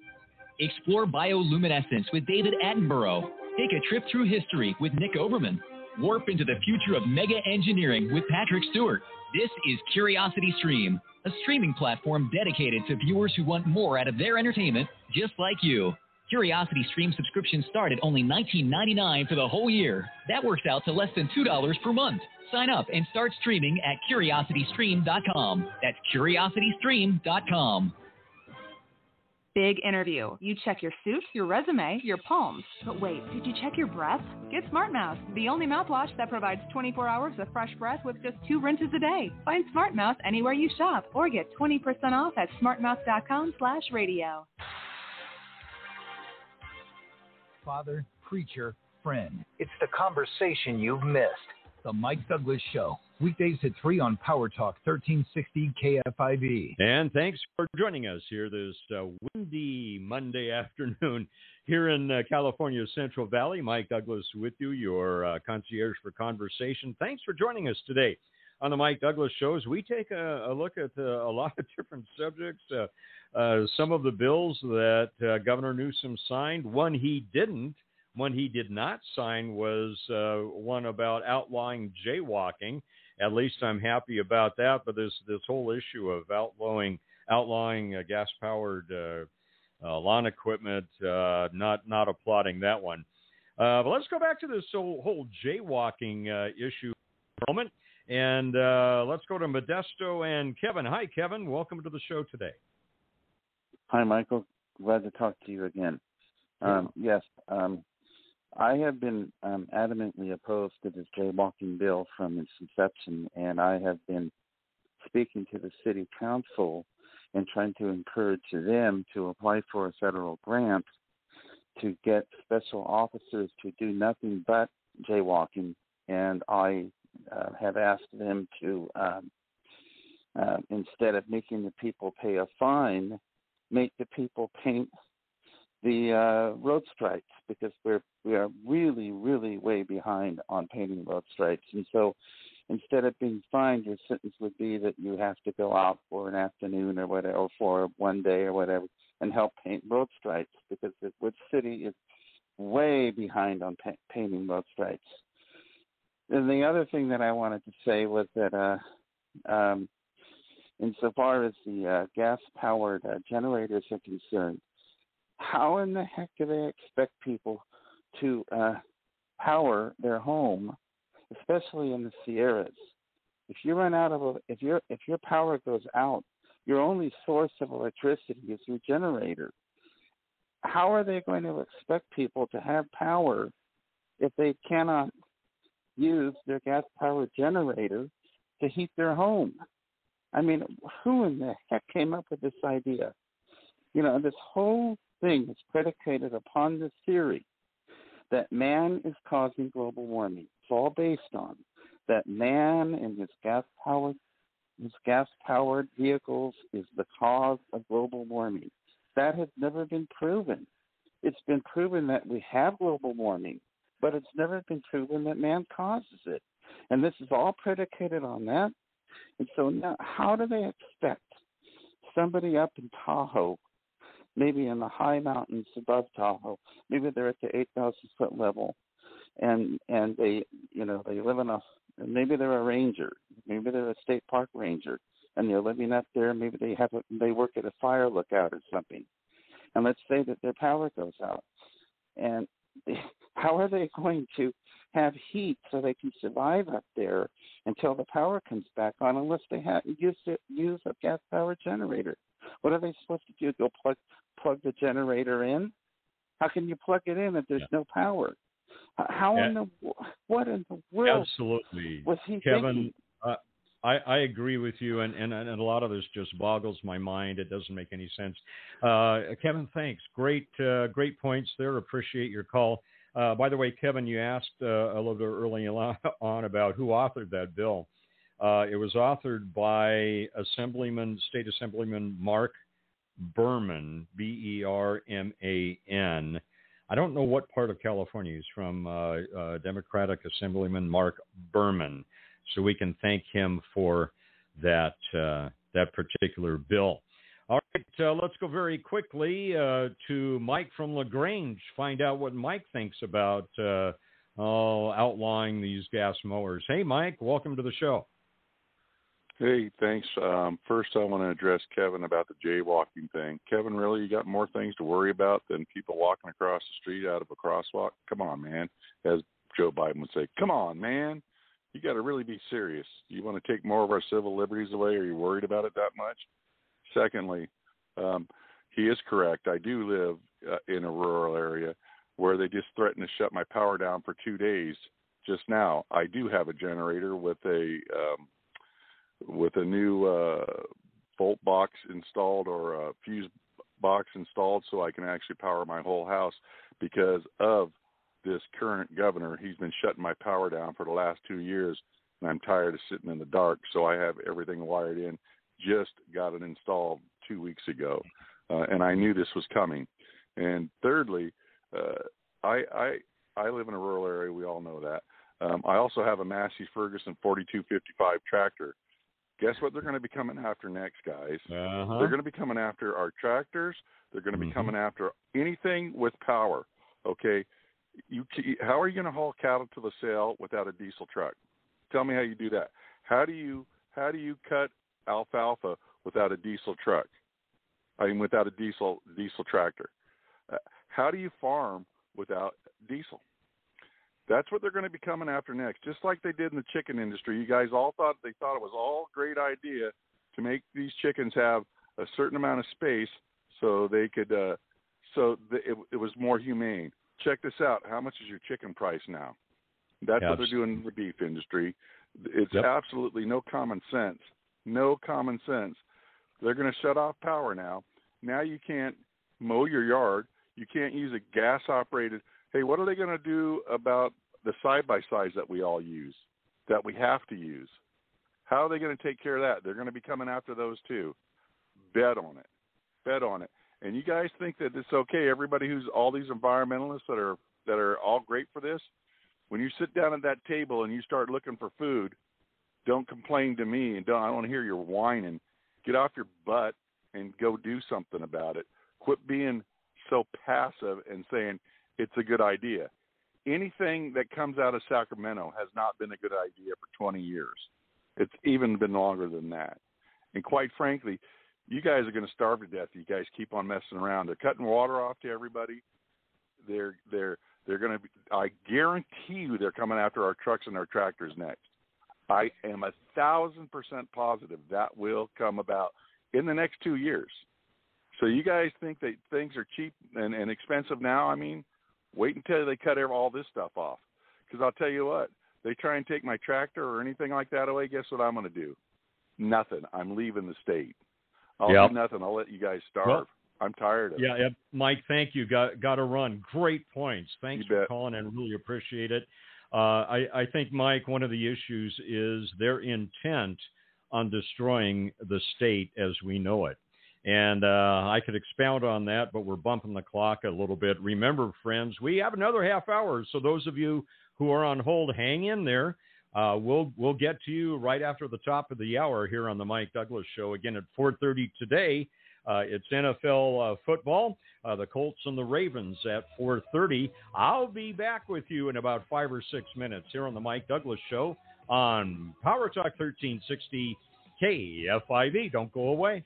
Speaker 22: Explore bioluminescence with David Attenborough. Take a trip through history with Nick Offerman. Warp into the future of mega engineering with Patrick Stewart. This is Curiosity Stream, a streaming platform dedicated to viewers who want more out of their entertainment, just like you. Curiosity Stream subscriptions start at only $19.99 for the whole year. That works out to less than $2 per month. Sign up and start streaming at curiositystream.com. That's curiositystream.com.
Speaker 5: Big interview. You check your suit, your resume, your palms. But wait, did you check your breath? Get Smart Mouth, the only mouthwash that provides 24 hours of fresh breath with just two rinses a day. Find Smart Mouth anywhere you shop or get 20% off at smartmouth.com slash radio.
Speaker 1: Father, preacher, friend. It's the conversation you've missed. The Mike Douglass Show. Weekdays at 3 on Power Talk 1360 KFIV.
Speaker 2: And thanks for joining us here this uh, windy Monday afternoon here in uh, California's Central Valley. Mike Douglass with you, your uh, concierge for conversation. Thanks for joining us today on the Mike Douglass shows. We take a, a look at uh, a lot of different subjects. Uh, uh, some of the bills that Governor Newsom signed, one he didn't. One he did not sign was one about outlawing jaywalking. At least I'm happy about that. But this this whole issue of outlawing outlawing uh, gas powered uh, uh, lawn equipment, uh, not not applauding that one. Uh, but let's go back to this whole, whole jaywalking uh, issue for a moment, and let's go to Modesto and Kevin. Hi, Kevin. Welcome to the show today.
Speaker 23: Hi, Michael. Glad to talk to you again. Um, yes, um, I have been um, adamantly opposed to this jaywalking bill from its inception, and I have been speaking to the city council and trying to encourage them to apply for a federal grant to get special officers to do nothing but jaywalking, and I uh, have asked them to um, uh, instead of making the people pay a fine, make the people paint the uh, road stripes because we're we are really really way behind on painting road stripes, and so instead of being fined, your sentence would be that you have to go out for an afternoon or whatever, or for one day or whatever, and help paint road stripes because the City is way behind on pa- painting road stripes. And the other thing that I wanted to say was that, uh, um, insofar as the uh, gas-powered uh, generators are concerned, how in the heck do they expect people to uh, power their home especially in the Sierras. If you run out of if your if your power goes out, your only source of electricity is your generator. How are they going to expect people to have power if they cannot use their gas powered generator to heat their home? I mean, who in the heck came up with this idea? You know, this whole thing is predicated upon the theory that man is causing global warming. It's all based on that man and his gas powered his gas powered vehicles is the cause of global warming. That has never been proven. It's been proven that we have global warming, but it's never been proven that man causes it. And this is all predicated on that. And so now, how do they expect somebody up in Tahoe maybe in the high mountains above Tahoe. Maybe they're at the 8,000 foot level, and and they you know they live in a maybe they're a ranger, maybe they're a state park ranger, and they're living up there. Maybe they have a, they work at a fire lookout or something, and let's say that their power goes out, and how are they going to have heat so they can survive up there until the power comes back on unless they have use it, use a gas powered generator what are they supposed to do? Go plug plug the generator in? How can you plug it in if there's yeah. no power? How yeah. in the what in the world?
Speaker 2: Absolutely,
Speaker 23: was he
Speaker 2: Kevin? Uh, I, I agree with you, and, and, and a lot of this just boggles my mind. It doesn't make any sense. Uh, Kevin, thanks. Great, uh, great points there. Appreciate your call. Uh, by the way, Kevin, you asked uh, a little bit early on about who authored that bill. Uh, it was authored by Assemblyman, State Assemblyman Marc Berman, B E R M A N. I don't know what part of California he's from, uh, uh, Democratic Assemblyman Marc Berman. So we can thank him for that uh, that particular bill. All right, uh, let's go very quickly uh, to Mike from La Grange. Find out what Mike thinks about uh, outlawing these gas mowers. Hey, Mike, welcome to the show.
Speaker 24: Hey, thanks. Um, first, I want to address Kevin about the jaywalking thing. Kevin, really, you got more things to worry about than people walking across the street out of a crosswalk? Come on, man. As Joe Biden would say, come on, man. You got to really be serious. You want to take more of our civil liberties away? Are you worried about it that much? Secondly, um, he is correct. I do live uh, in a rural area where they just threatened to shut my power down for two days. Just now, I do have a generator with a um, with a new uh, volt box installed or a fuse box installed so I can actually power my whole house because of this current governor. He's been shutting my power down for the last two years, and I'm tired of sitting in the dark. So I have everything wired in. Just got it installed two weeks ago, uh, and I knew this was coming. And thirdly, uh, I I I live in a rural area. We all know that. Um, I also have a Massey Ferguson 4255 tractor Guess what they're going to be coming after next, guys?
Speaker 2: Uh-huh.
Speaker 24: They're going to be coming after our tractors. They're going to be
Speaker 2: mm-hmm.
Speaker 24: coming after anything with power. Okay, you how are you going to haul cattle to the sale without a diesel truck? Tell me how you do that. How do you how do you cut alfalfa without a diesel truck? I mean, without a diesel diesel tractor. Uh, how do you farm without diesel? That's what they're going to be coming after next, just like they did in the chicken industry. You guys all thought they thought it was all great idea to make these chickens have a certain amount of space so they could, uh, so the, it, it was more humane. Check this out. How much is your chicken price now? That's what they're doing in the beef industry. It's
Speaker 2: yep.
Speaker 24: absolutely no common sense. No common sense. They're going to shut off power now. Now you can't mow your yard. You can't use a gas operated. Hey, what are they going to do about the side by sides that we all use, that we have to use? How are they going to take care of that? They're going to be coming after those too. Bet on it. Bet on it. And you guys think that it's okay? Everybody who's all these environmentalists that are that are all great for this, when you sit down at that table and you start looking for food, don't complain to me and don't I don't hear your whining. Get off your butt and go do something about it. Quit being so passive and saying it's a good idea. Anything that comes out of Sacramento has not been a good idea for 20 years. It's even been longer than that. And quite frankly, you guys are going to starve to death. You guys keep on messing around. They're cutting water off to everybody. They're they're they're going to be. I guarantee you, they're coming after our trucks and our tractors next. I am a thousand percent positive that will come about in the next two years. So you guys think that things are cheap and, and expensive now? I mean, wait until they cut all this stuff off. Because I'll tell you what, they try and take my tractor or anything like that away. Guess what I'm going to do? Nothing. I'm leaving the state. I'll
Speaker 2: Yep.
Speaker 24: do nothing. I'll let you guys starve.
Speaker 2: Well,
Speaker 24: I'm tired of
Speaker 2: Yeah,
Speaker 24: it.
Speaker 2: yeah, Mike, thank you. Got got to run. Great points. Thanks
Speaker 24: You
Speaker 2: for
Speaker 24: bet.
Speaker 2: calling and really appreciate it. Uh, I, I think, Mike, one of the issues is their intent on destroying the state as we know it. And uh, I could expound on that, but we're bumping the clock a little bit. Remember, friends, we have another half hour. So those of you who are on hold, hang in there. Uh, we'll we'll get to you right after the top of the hour here on the Mike Douglass Show again at 4:30 today. Uh, it's NFL uh, football, uh, the Colts and the Ravens at 4:30. I'll be back with you in about five or six minutes here on the Mike Douglass Show on Power Talk 1360 KFIV. Don't go away.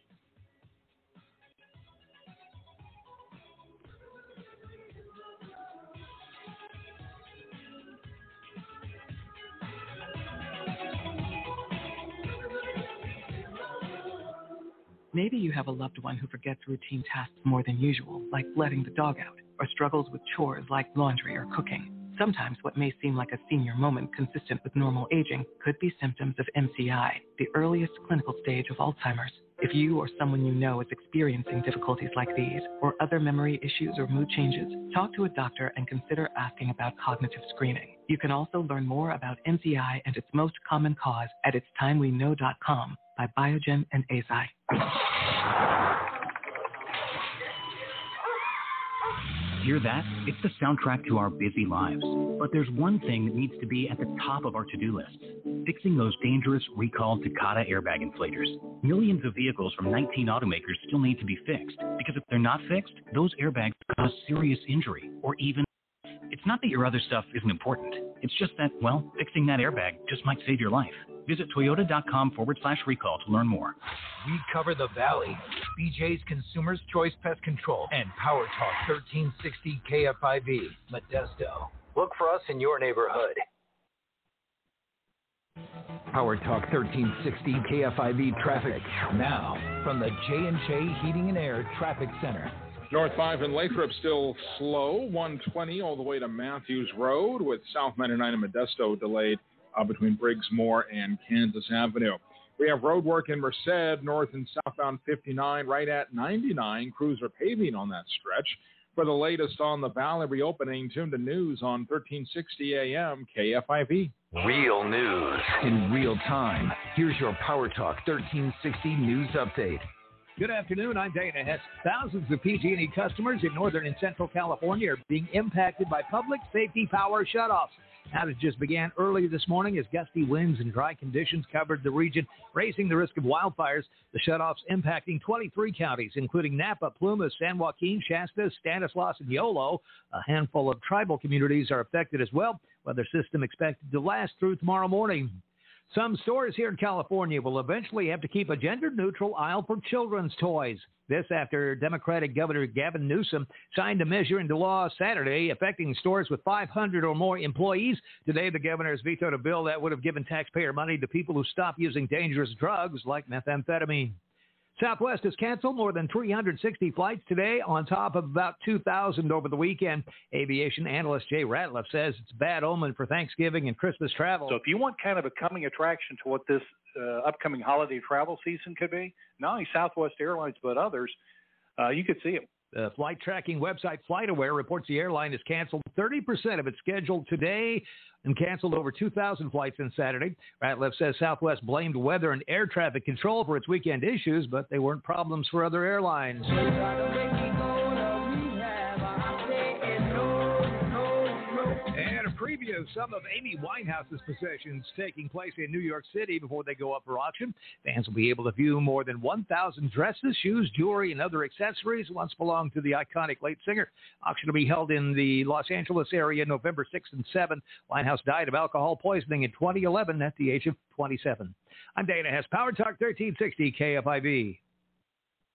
Speaker 25: Maybe you have a loved one who forgets routine tasks more than usual, like letting the dog out, or struggles with chores like laundry or cooking. Sometimes what may seem like a senior moment consistent with normal aging could be symptoms of MCI, the earliest clinical stage of Alzheimer's. If you or someone you know is experiencing difficulties like these, or other memory issues or mood changes, talk to a doctor and consider asking about cognitive screening. You can also learn more about MCI and its most common cause at itstimeweknow.com by Biogen and Eisai.
Speaker 26: Hear that? It's the soundtrack to our busy lives. But there's one thing that needs to be at the top of our to-do lists. Fixing those dangerous recalled Takata airbag inflators. Millions of vehicles from 19 automakers still need to be fixed. Because if they're not fixed, those airbags cause serious injury or even it's not that your other stuff isn't important. It's just that, well, fixing that airbag just might save your life. Visit toyota.com forward slash recall to learn more.
Speaker 1: We cover the valley. BJ's Consumers Choice Pest Control and Power Talk 1360 KFIV, Modesto. Look for us in your neighborhood. Power Talk 1360 KFIV traffic now from the J&J Heating and Air Traffic Center.
Speaker 4: North 5 in Lathrop still slow, 120 all the way to Matthews Road, with South 99 and Modesto delayed uh, between Briggsmore and Kansas Avenue. We have road work in Merced, north and southbound 59, right at 99. Crews are paving on that stretch. For the latest on the Valley reopening, tune to news on 1360 AM KFIV.
Speaker 1: Real news in real time. Here's your Power Talk 1360 news update.
Speaker 27: Good afternoon. I'm Dana Hess. Thousands of PG&E customers in Northern and Central California are being impacted by public safety power shutoffs. Outages began early this morning as gusty winds and dry conditions covered the region, raising the risk of wildfires. The shutoffs impacting 23 counties, including Napa, Plumas, San Joaquin, Shasta, Stanislaus, and Yolo. A handful of tribal communities are affected as well. Weather system expected to last through tomorrow morning. Some stores here in California will eventually have to keep a gender neutral aisle for children's toys. This after Democratic Governor Gavin Newsom signed a measure into law Saturday affecting stores with 500 or more employees. Today, the governor has vetoed a bill that would have given taxpayer money to people who stop using dangerous drugs like methamphetamine. Southwest has canceled more than 360 flights today, on top of about 2,000 over the weekend. Aviation analyst Jay Ratliff says it's a bad omen for Thanksgiving and Christmas travel.
Speaker 28: So if you want kind of a coming attraction to what this uh, upcoming holiday travel season could be, not only Southwest Airlines but others, uh, you could see it
Speaker 27: The flight tracking website FlightAware reports the airline has canceled 30% of its schedule today and canceled over 2,000 flights on Saturday. Ratliff says Southwest blamed weather and air traffic control for its weekend issues, but they weren't problems for other airlines. Preview some of Amy Winehouse's possessions taking place in New York City before they go up for auction. Fans will be able to view more than 1,000 dresses, shoes, jewelry, and other accessories once belonged to the iconic late singer. Auction will be held in the Los Angeles area November 6th and 7th. Winehouse died of alcohol poisoning in 2011 at the age of 27. I'm Dana Hess, Power Talk 1360 KFIV.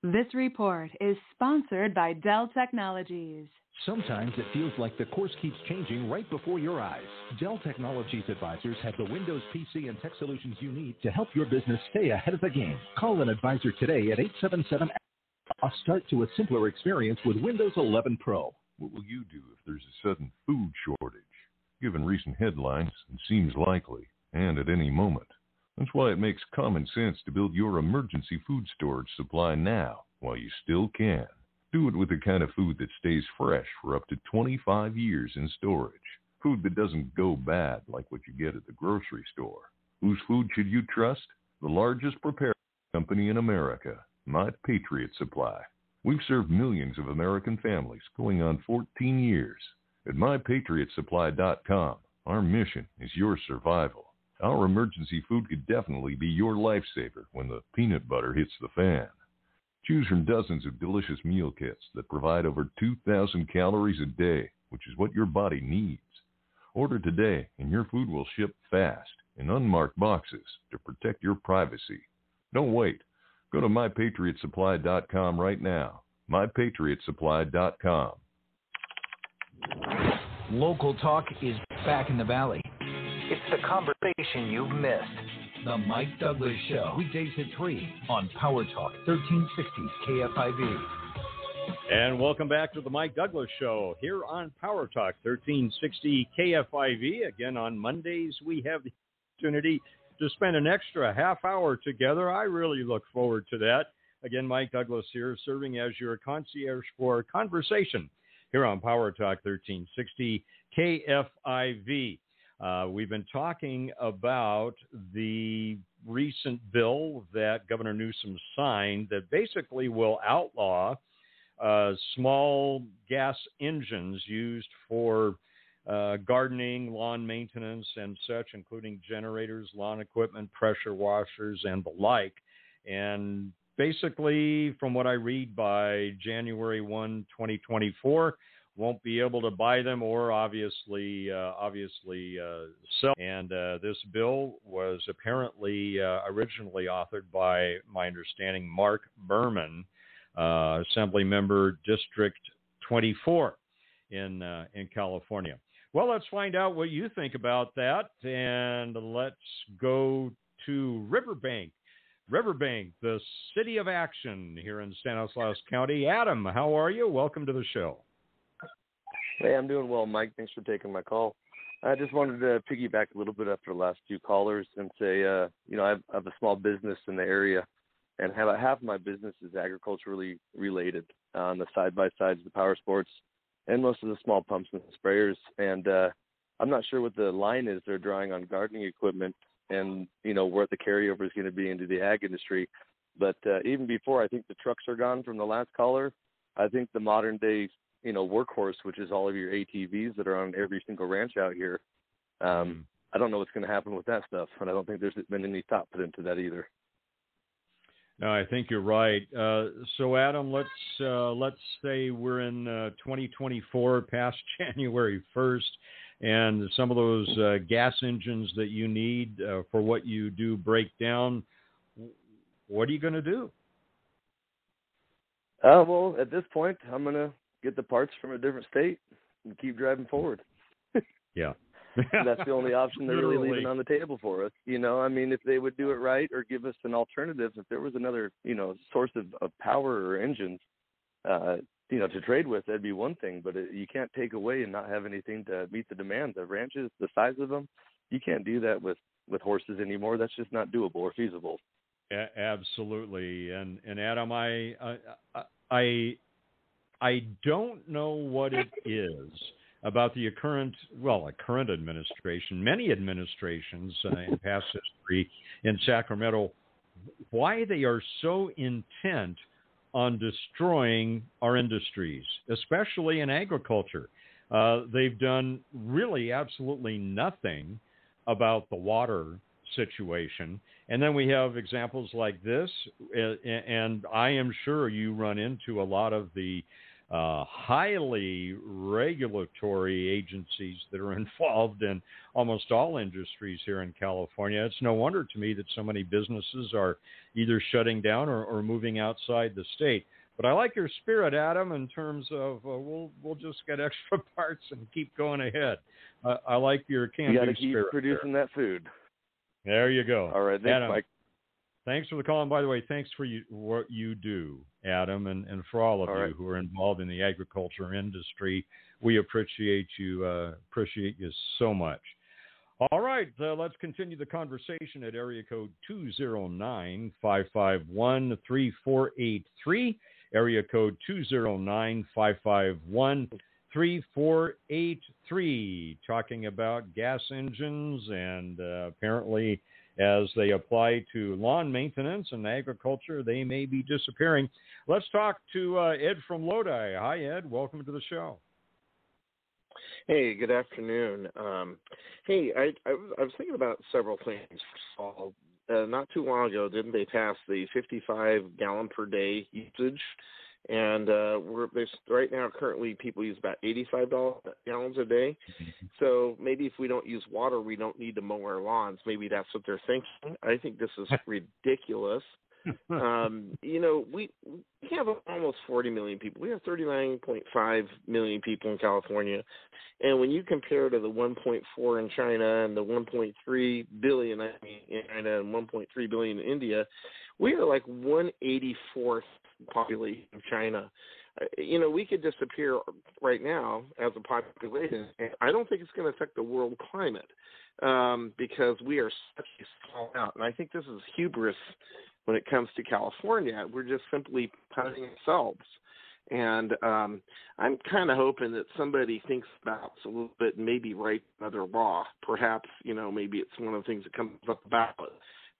Speaker 5: This report is sponsored by Dell Technologies.
Speaker 15: Sometimes it feels like the course keeps changing right before your eyes. Dell Technologies advisors have the Windows PC and tech solutions you need to help your business stay ahead of the game. Call an advisor today at 877 a start to a simpler experience with Windows 11 Pro.
Speaker 8: What will you do if there's a sudden food shortage? Given recent headlines, it seems likely, and at any moment. That's why it makes common sense to build your emergency food storage supply now while you still can. Do it with the kind of food that stays fresh for up to 25 years in storage. Food that doesn't go bad like what you get at the grocery store. Whose food should you trust? The largest prepared company in America, My Patriot Supply. We've served millions of American families going on 14 years. At MyPatriotSupply.com, our mission is your survival. Our emergency food could definitely be your lifesaver when the peanut butter hits the fan. Choose from dozens of delicious meal kits that provide over 2,000 calories a day, which is what your body needs. Order today and your food will ship fast in unmarked boxes to protect your privacy. Don't wait. Go to mypatriotsupply.com right now. mypatriotsupply.com.
Speaker 1: Local talk is back in the valley.
Speaker 29: It's the conversation you've missed.
Speaker 1: The Mike Douglass Show. Weekdays at 3 on Power Talk 1360 KFIV.
Speaker 2: And welcome back to the Mike Douglass Show here on Power Talk 1360 KFIV. Again, on Mondays, we have the opportunity to spend an extra half hour together. I really look forward to that. Again, Mike Douglass here, serving as your concierge for conversation here on Power Talk 1360 KFIV. Uh, we've been talking about the recent bill that Governor Newsom signed that basically will outlaw uh, small gas engines used for uh, gardening, lawn maintenance, and such, including generators, lawn equipment, pressure washers, and the like. And basically, from what I read by January 1, 2024, won't be able to buy them or obviously uh, obviously uh, sell. And uh, this bill was apparently uh, originally authored by my understanding Marc Berman, uh, Assembly Member District 24 in uh, in California. Well, let's find out what you think about that, and let's go to Riverbank. Riverbank, the city of action here in Stanislaus County. Adam, how are you? Welcome to the show.
Speaker 30: Hey, I'm doing well, Mike. Thanks for taking my call. I just wanted to piggyback a little bit after the last few callers and say, uh, you know, I have, I have a small business in the area, and about half of my business is agriculturally related uh, on the side by sides, the power sports, and most of the small pumps and sprayers. And uh, I'm not sure what the line is they're drawing on gardening equipment, and you know what the carryover is going to be into the ag industry. But uh, even before, I think the trucks are gone from the last caller. I think the modern day you know workhorse, which is all of your ATVs that are on every single ranch out here. Um, I don't know what's going to happen with that stuff, and I don't think there's been any thought put into that either.
Speaker 2: No, I think you're right. Uh, so, Adam, let's uh, let's say we're in uh, 2024, past January 1st, and some of those uh, gas engines that you need uh, for what you do break down. What are you going to do?
Speaker 30: Uh, well, at this point, I'm going to get the parts from a different state and keep driving forward.
Speaker 2: yeah.
Speaker 30: that's the only option they're really leaving on the table for us. You know, I mean, if they would do it right or give us an alternative, if there was another, you know, source of, of power or engines, uh, you know, to trade with, that'd be one thing. But it, you can't take away and not have anything to meet the demand. The ranches, the size of them, you can't do that with with horses anymore. That's just not doable or feasible.
Speaker 2: A- absolutely. And and Adam, I I, I I don't know what it is about the current, well, a current administration, many administrations uh, in past history in Sacramento, why they are so intent on destroying our industries, especially in agriculture. Uh, they've done really absolutely nothing about the water situation. And then we have examples like this, and I am sure you run into a lot of the uh, highly regulatory agencies that are involved in almost all industries here in California. It's no wonder to me that so many businesses are either shutting down or, or moving outside the state. But I like your spirit, Adam, in terms of uh, we'll we'll just get extra parts and keep going ahead. Uh, I like your can
Speaker 30: You got to keep producing that food.
Speaker 2: There you go.
Speaker 30: All right, thanks,
Speaker 2: Adam,
Speaker 30: Mike.
Speaker 2: Thanks for the call, and by the way, thanks for you, what you do, Adam, and, and for all of
Speaker 30: All
Speaker 2: you
Speaker 30: right.
Speaker 2: who are involved in the agriculture industry. We appreciate you. Uh, appreciate you so much. All right, uh, let's continue the conversation at area code 209 551 3483. Area code 209 551 3483. Talking about gas engines and uh, apparently as they apply to lawn maintenance and agriculture, they may be disappearing. Let's talk to uh, Ed from Lodi. Hi, Ed. Welcome to the show.
Speaker 31: Hey, good afternoon. Um, hey, I, I, was- I was thinking about several things. Uh, not too long ago, didn't they pass the 55 gallon per day usage? And uh, we're there's right now currently people use about 85 dollars gallons a day. So maybe if we don't use water, we don't need to mow our lawns. Maybe that's what they're thinking. I think this is ridiculous. Um, you know, we we have almost 40 million people. We have 39.5 million people in California, and when you compare to the 1.4 in China and the 1.3 billion I mean, in China and 1.3 billion in India, we are like 184th population of China. Uh, You know, we could disappear right now as a population, I don't think it's going to affect the world climate um, because we are such a small out. And I think this is hubris when it comes to California. We're just simply punishing ourselves. And um, I'm kind of hoping that somebody thinks about a little bit maybe write another law. Perhaps, you know, maybe it's one of the things that comes up about.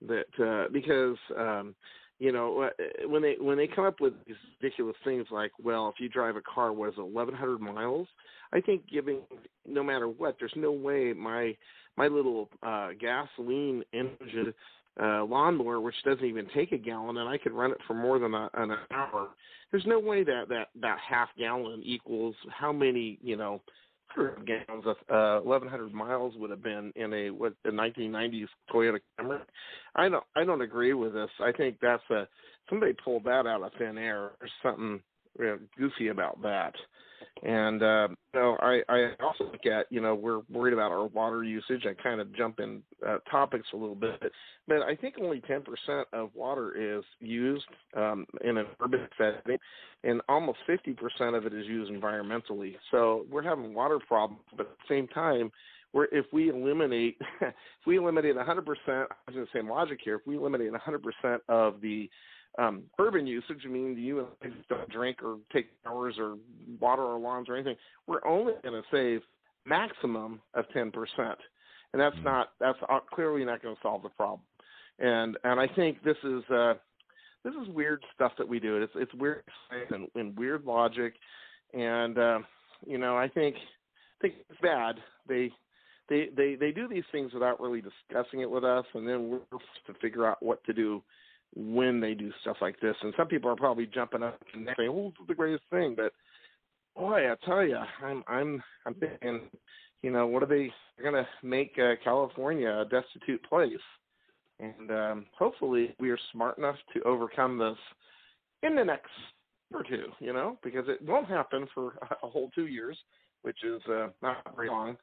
Speaker 31: That uh, because um, you know uh, when they when they come up with these ridiculous things like, well, if you drive a car, what is it, 1,100 miles? I think giving no matter what, there's no way my my little uh, gasoline engine uh, lawnmower, which doesn't even take a gallon, and I could run it for more than a, an hour. There's no way that that that half gallon equals how many you know hundred gallons of uh, 1,100 miles would have been in a what the 1990s Toyota Camry. I don't I don't agree with this. I think that's a somebody pulled that out of thin air. There's something you know, goofy about that. And uh, you know, I, I also look at you know we're worried about our water usage. I kind of jump in uh, topics a little bit, but I think only 10% of water is used um, in an urban setting, and almost 50% of it is used environmentally. So we're having water problems, but at the same time, we're, if we eliminate if we eliminate 100%, I was in the same logic here. If we eliminate 100% of the um, urban usage, I mean, you and I don't drink or take showers or water our lawns or anything. We're only going to save maximum of 10%, and that's not that's uh, clearly not going to solve the problem. And and I think this is uh, this is weird stuff that we do. It's it's weird and, and weird logic, and uh, you know I think I think it's bad. They they they they do these things without really discussing it with us, and then we're forced to figure out what to do when they do stuff like this. And some people are probably jumping up and saying, "Oh, this is the greatest thing," but boy, I tell you, I'm I'm I'm thinking, you know, what are they going to make uh, California a destitute place? And um, hopefully, we are smart enough to overcome this in the next or two. You know, because it won't happen for a whole two years, which is uh, not very long.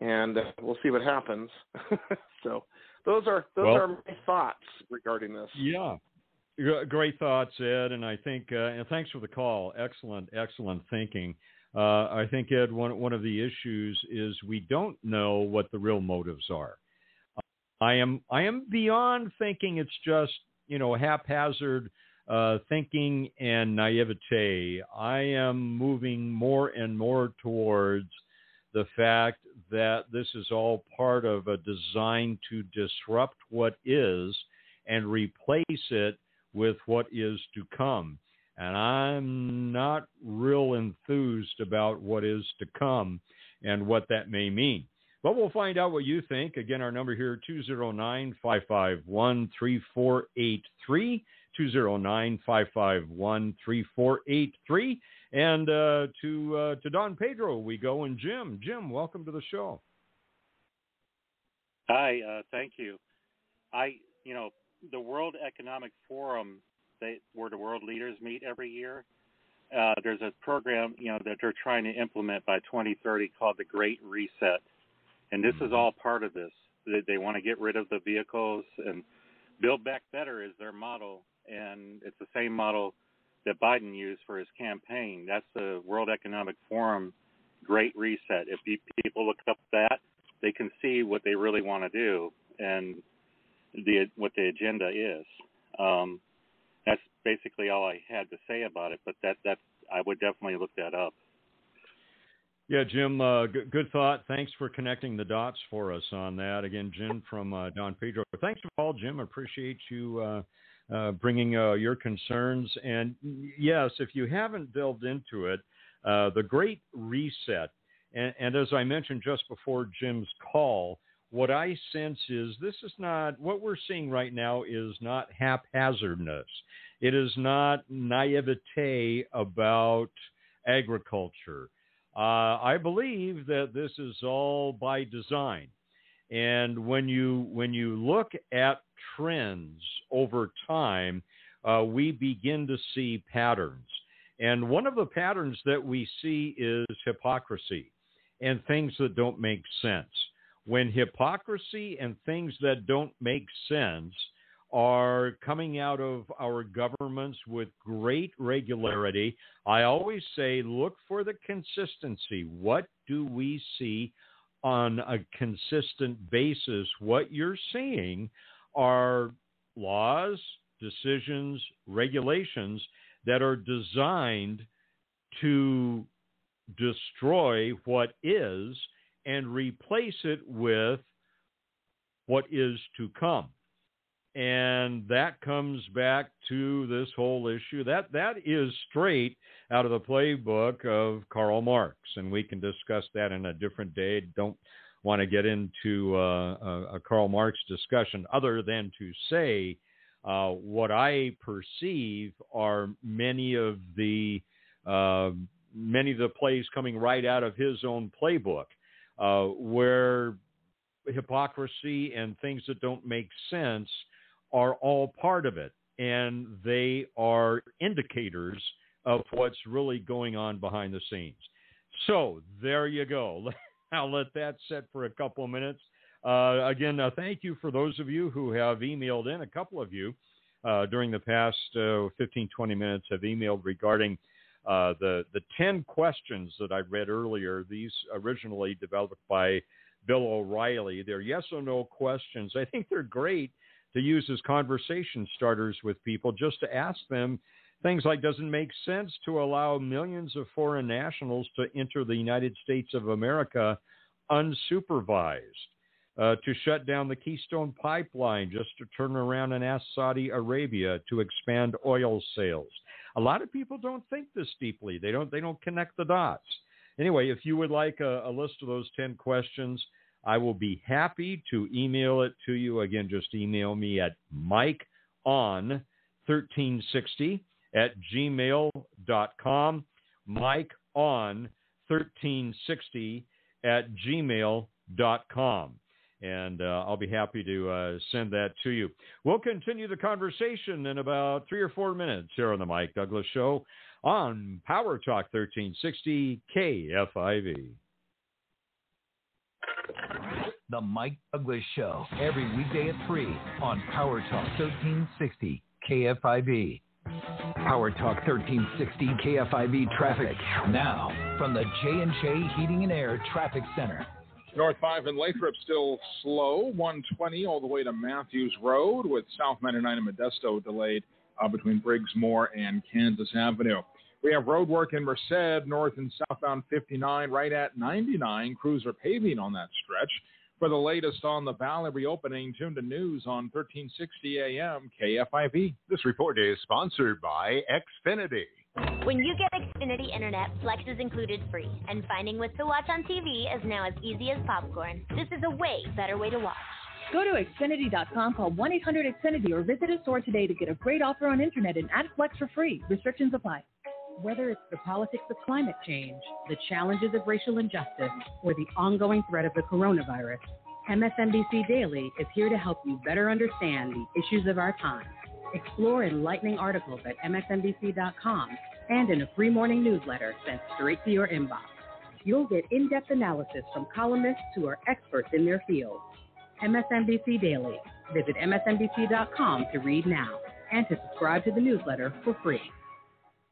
Speaker 31: And uh, we'll see what happens. so those are those
Speaker 2: Well-
Speaker 31: are my thoughts regarding this.
Speaker 2: Yeah. Great thoughts, Ed, and I think uh, and thanks for the call. Excellent, excellent thinking. Uh, I think Ed, one one of the issues is we don't know what the real motives are. I am I am beyond thinking it's just you know haphazard uh, thinking and naivete. I am moving more and more towards the fact that this is all part of a design to disrupt what is and replace it with what is to come. And I'm not real enthused about what is to come and what that may mean. But we'll find out what you think. Again, our number here 209 551 3483. 209 551 3483. And uh, to uh, to Don Pedro, we go and Jim. Jim, welcome to the show.
Speaker 28: Hi, uh, thank you. I, you know, the World Economic Forum, they, where the world leaders meet every year. Uh, there's a program, you know, that they're trying to implement by 2030 called the Great Reset, and this mm-hmm. is all part of this. They, they want to get rid of the vehicles and build back better is their model, and it's the same model that Biden used for his campaign. That's the World Economic Forum Great Reset. If people look up that, they can see what they really want to do and the what the agenda is. Um, that's basically all I had to say about it. But that that's I would definitely look that up.
Speaker 2: Yeah, Jim, uh, g- good thought. Thanks for connecting the dots for us on that. Again, Jim from uh, Don Pedro. Thanks for all, Jim. Appreciate you uh, uh, bringing uh, your concerns. And yes, if you haven't delved into it, uh, the Great Reset, and, and, as I mentioned just before Jim's call, what I sense is this is not what we're seeing right now is not haphazardness. It is not naivete about agriculture. Uh, I believe that this is all by design. And when you when you look at trends over time, uh, we begin to see patterns. And one of the patterns that we see is hypocrisy and things that don't make sense. When hypocrisy and things that don't make sense are coming out of our governments with great regularity, I always say look for the consistency. What do we see on a consistent basis? What you're seeing are laws, decisions, regulations that are designed to destroy what is and replace it with what is to come. And that comes back to this whole issue. That that is straight out of the playbook of Karl Marx, and we can discuss that in a different day. Don't want to get into uh, a, a, Karl Marx discussion, other than to say uh, what I perceive are many of the uh, many of the plays coming right out of his own playbook, uh, where hypocrisy and things that don't make sense are all part of it, and they are indicators of what's really going on behind the scenes. So there you go. I'll let that set for a couple of minutes. Uh, again, uh, thank you for those of you who have emailed in. A couple of you uh, during the past uh, 15, 20 minutes have emailed regarding uh, the the 10 questions that I read earlier. These originally developed by Bill O'Reilly. They're yes or no questions. I think they're great to use as conversation starters with people, just to ask them things like does it make sense to allow millions of foreign nationals to enter the United States of America unsupervised? Uh, to shut down the Keystone Pipeline, just to turn around and ask Saudi Arabia to expand oil sales. A lot of people don't think this deeply. They don't. They don't connect the dots. Anyway, if you would like a, a list of those ten questions, I will be happy to email it to you. Again, just email me at Mike on 1360 at gmail.com. Mike on 1360 at gmail.com. And uh, I'll be happy to uh, send that to you. We'll continue the conversation in about three or four minutes here on the Mike Douglass Show on Power Talk 1360 KFIV.
Speaker 1: The Mike Douglass Show, every weekday at 3 on Power Talk 1360 KFIV. Power Talk 1360 KFIV traffic now from the J&J Heating and Air Traffic Center.
Speaker 4: North 5 and Lathrop still slow, 120 all the way to Matthews Road with South 99 in Modesto delayed uh, between Briggsmore and Kansas Avenue. We have road work in Merced, north and southbound 59, right at 99. Crews are paving on that stretch. For the latest on the Valley reopening, tune to news on 1360 AM KFIV.
Speaker 32: This report is sponsored by Xfinity.
Speaker 33: When you get Xfinity Internet, Flex is included free, and finding what to watch on TV is now as easy as popcorn. This is a way better way to watch.
Speaker 12: Go to Xfinity.com, call 1 800 Xfinity, or visit a store today to get a great offer on internet and add Flex for free. Restrictions apply. Whether it's the politics of climate change, the challenges of racial injustice, or the ongoing threat of the coronavirus, MSNBC Daily is here to help you better understand the issues of our time. Explore enlightening articles at MSNBC.com and in a free morning newsletter sent straight to your inbox. You'll get in depth analysis from columnists who are experts in their field. MSNBC Daily. Visit MSNBC.com to read now and to subscribe to the newsletter for free.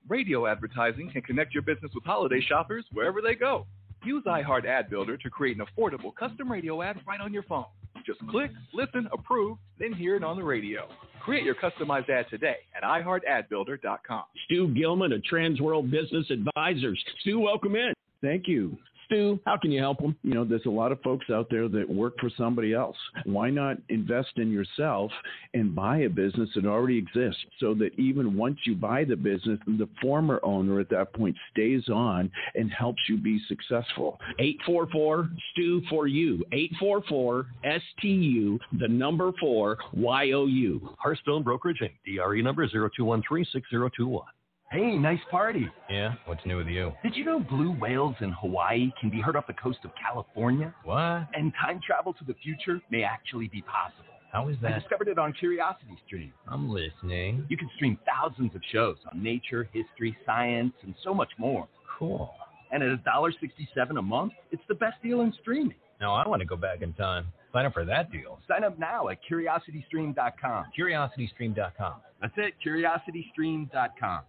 Speaker 6: Radio advertising can connect your business with holiday shoppers wherever they go. Use iHeart Ad Builder to create an affordable custom radio ad right on your phone. Just click, listen, approve, then hear it on the radio. Create your customized ad today at iHeartAdBuilder.com.
Speaker 34: Stu Gilman of Transworld Business Advisors. Stu, welcome in.
Speaker 35: Thank you.
Speaker 34: Stu, how can you help them?
Speaker 35: You know, there's a lot of folks out there that work for somebody else. Why not invest in yourself and buy a business that already exists so that even once you buy the business, the former owner at that point stays on and helps you be successful?
Speaker 34: 844 Stu for you. 844 STU, the number 4 YOU.
Speaker 22: Hearthstone Brokerage Inc. DRE number 0213 6021.
Speaker 13: Hey, nice party.
Speaker 22: Yeah, what's new with you?
Speaker 13: Did you know blue whales in Hawaii can be heard off the coast of California?
Speaker 22: What?
Speaker 13: And time travel to the future may actually be possible.
Speaker 22: How is that?
Speaker 13: I discovered it on Curiosity Stream.
Speaker 22: I'm listening.
Speaker 13: You can stream thousands of shows on nature, history, science, and so much more.
Speaker 22: Cool.
Speaker 13: And at $1.67 a month, it's the best deal in streaming.
Speaker 22: Now I want to go back in time. Sign up for that deal.
Speaker 13: Sign up now at curiositystream.com.
Speaker 22: Curiositystream.com.
Speaker 13: That's it, curiositystream.com.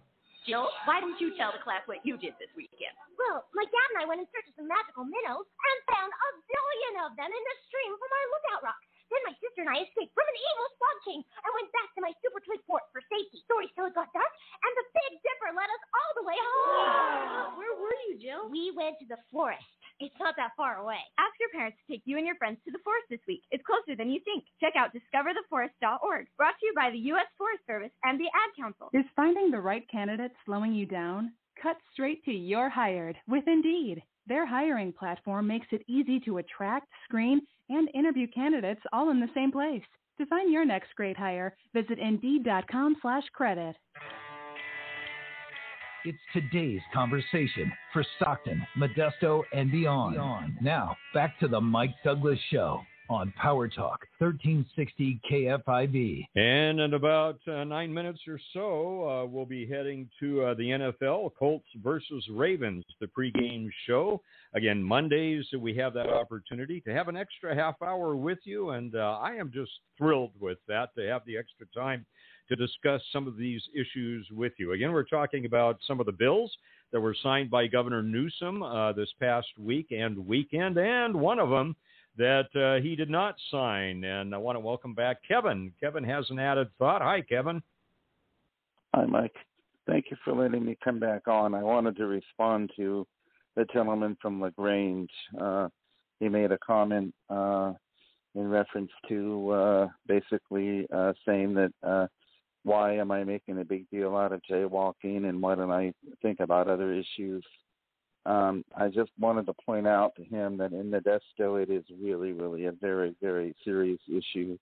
Speaker 33: Jill, why didn't you tell the class what you did this weekend?
Speaker 36: Well, my dad and I went in search of some magical minnows and found a billion of them in the stream from our lookout rock. Then my sister and I escaped from an evil slug king and went back to my super twig fort for safety. Story till it got dark, and the Big Dipper led us all the way home.
Speaker 33: Where were you, Jill?
Speaker 36: We went to the forest. It's not that far away.
Speaker 37: Ask your parents to take you and your friends to the forest this week. It's closer than you think. Check out discovertheforest.org. Brought to you by the U.S. Forest Service and the Ad Council.
Speaker 12: Is finding the right candidate slowing you down? Cut straight to You're Hired with Indeed. Their hiring platform makes it easy to attract, screen, and interview candidates all in the same place. To find your next great hire, visit Indeed.com slash credit.
Speaker 1: It's today's conversation for Stockton, Modesto, and beyond. Now, back to the Mike Douglass Show on Power Talk, 1360 KFIV.
Speaker 2: And in about uh, nine minutes or so, uh, we'll be heading to uh, the NFL, Colts versus Ravens, the pregame show. Again, Mondays, we have that opportunity to have an extra half hour with you, and uh, I am just thrilled with that to have the extra time to discuss some of these issues with you. Again, we're talking about some of the bills that were signed by Governor Newsom uh, this past week and weekend, and one of them that uh, he did not sign. And I want to welcome back Kevin. Kevin has an added thought. Hi, Kevin.
Speaker 23: Hi, Mike. Thank you for letting me come back on. I wanted to respond to the gentleman from La Grange. Uh, he made a comment uh, in reference to uh, basically uh, saying that why am I making a big deal out of jaywalking and why don't I think about other issues? Um, I just wanted to point out to him that in Modesto it is really, really a very, very serious issue.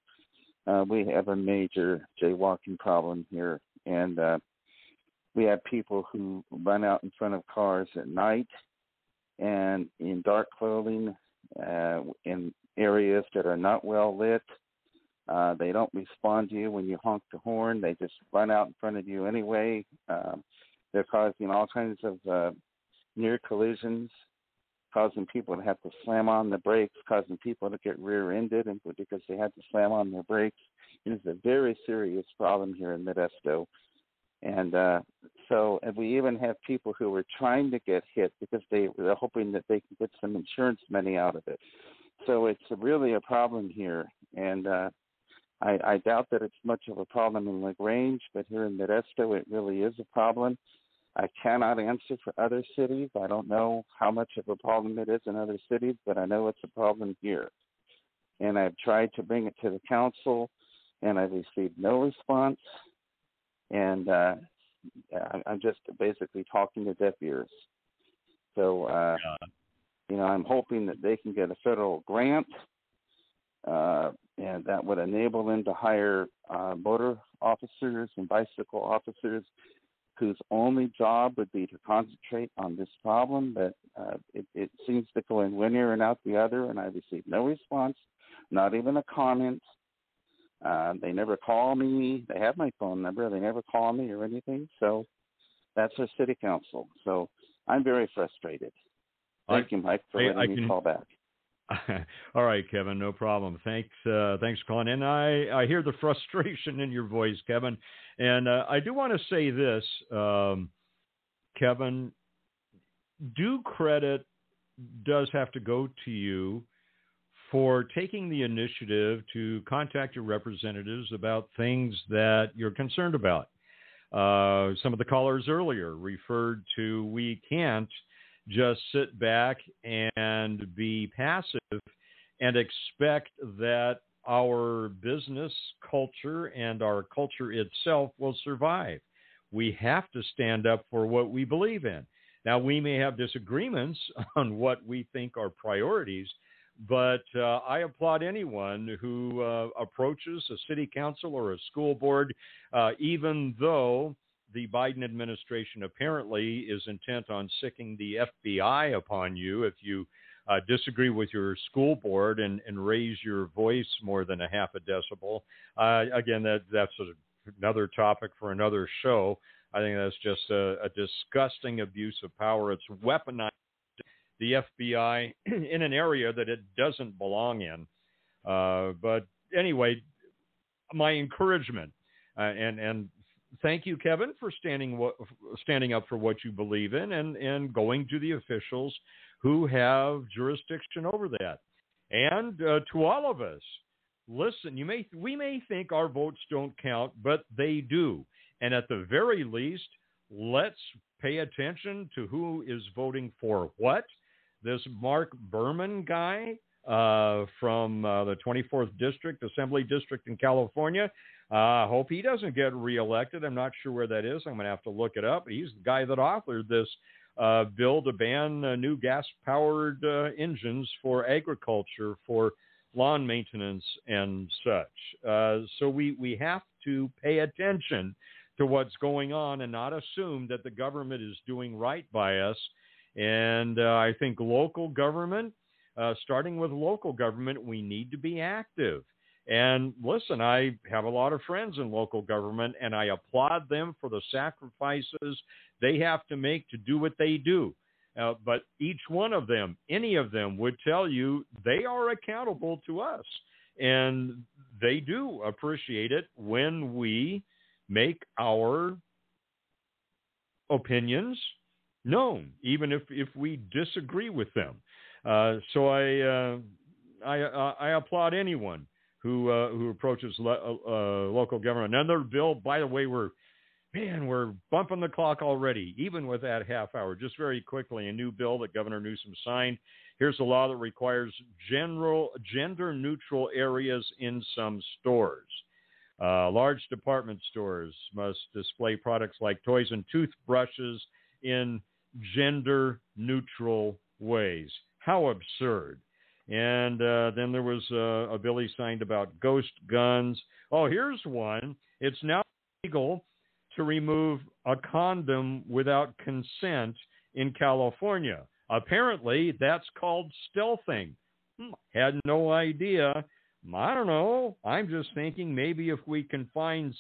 Speaker 23: Uh, we have a major jaywalking problem here, and uh, we have people who run out in front of cars at night and in dark clothing uh, in areas that are not well lit. They don't respond to you when you honk the horn. They just run out in front of you anyway. Um, they're causing all kinds of uh, near collisions, causing people to have to slam on the brakes, causing people to get rear-ended, and because they had to slam on their brakes. It is a very serious problem here in Modesto, and uh, so and we even have people who were trying to get hit because they were hoping that they can get some insurance money out of it. So it's really a problem here, and uh, I, I doubt that it's much of a problem in La Grange, but here in Modesto, it really is a problem. I cannot answer for other cities. I don't know how much of a problem it is in other cities, but I know it's a problem here. And I've tried to bring it to the council, and I've received no response. And uh, I- I'm just basically talking to deaf ears. So, uh, you know, I'm hoping that they can get a federal grant, uh, and that would enable them to hire uh, motor officers and bicycle officers whose only job would be to concentrate on this problem. But uh, it, it seems to go in one ear and out the other, and I received no response, not even a comment. Uh, they never call me. They have my phone number. They never call me or anything. So that's our city council. So I'm very frustrated. Thank
Speaker 2: I-
Speaker 23: you, Mike, for
Speaker 2: I-
Speaker 23: letting
Speaker 2: I
Speaker 23: me
Speaker 2: can-
Speaker 23: call back.
Speaker 2: All right, Kevin, no problem. Thanks, uh, thanks for calling in. I, I hear the frustration in your voice, Kevin, and uh, I do want to say this, um, Kevin. Due credit does have to go to you for taking the initiative to contact your representatives about things that you're concerned about. Uh, some of the callers earlier referred to we can't just sit back and be passive and expect that our business culture and our culture itself will survive. We have to stand up for what we believe in. Now, we may have disagreements on what we think are priorities, but uh, I applaud anyone who uh, approaches a city council or a school board, uh, even though the Biden administration apparently is intent on sicking the FBI upon you if you uh, disagree with your school board and, and raise your voice more than a half a decibel. Uh, again, that that's a, another topic for another show. I think that's just a, a disgusting abuse of power. It's weaponized the FBI in an area that it doesn't belong in. Uh, but anyway, my encouragement uh, and and thank you, Kevin, for standing standing up for what you believe in and and going to the officials who have jurisdiction over that. And uh, to all of us, listen. You may we may think our votes don't count, but they do. And at the very least, let's pay attention to who is voting for what. This Marc Berman guy uh, from uh, the 24th District, Assembly District in California. I uh, hope he doesn't get reelected. I'm not sure where that is. I'm going to have to look it up. He's the guy that authored this uh, bill to ban uh, new gas powered uh, engines for agriculture, for lawn maintenance, and such. Uh, so we, we have to pay attention to what's going on and not assume that the government is doing right by us. And uh, I think local government, starting with local government, we need to be active. And listen, I have a lot of friends in local government, and I applaud them for the sacrifices they have to make to do what they do. Uh, but each one of them, any of them, would tell you they are accountable to us. And they do appreciate it when we make our opinions known, even if, if we disagree with them. Uh, so I, uh, I, uh, I applaud anyone who uh, who approaches lo- uh, local government. Another bill, by the way, we're man, we're bumping the clock already, even with that half hour. Just very quickly, a new bill that Governor Newsom signed. Here's a law that requires general gender neutral areas in some stores. Uh, large department stores must display products like toys and toothbrushes in gender neutral ways. How absurd. And uh, then there was uh, a bill he signed about ghost guns. Oh, here's one. It's now legal to remove a condom without consent in California. Apparently, that's called stealthing. Hmm, had no idea. I don't know. I'm just thinking maybe if we confine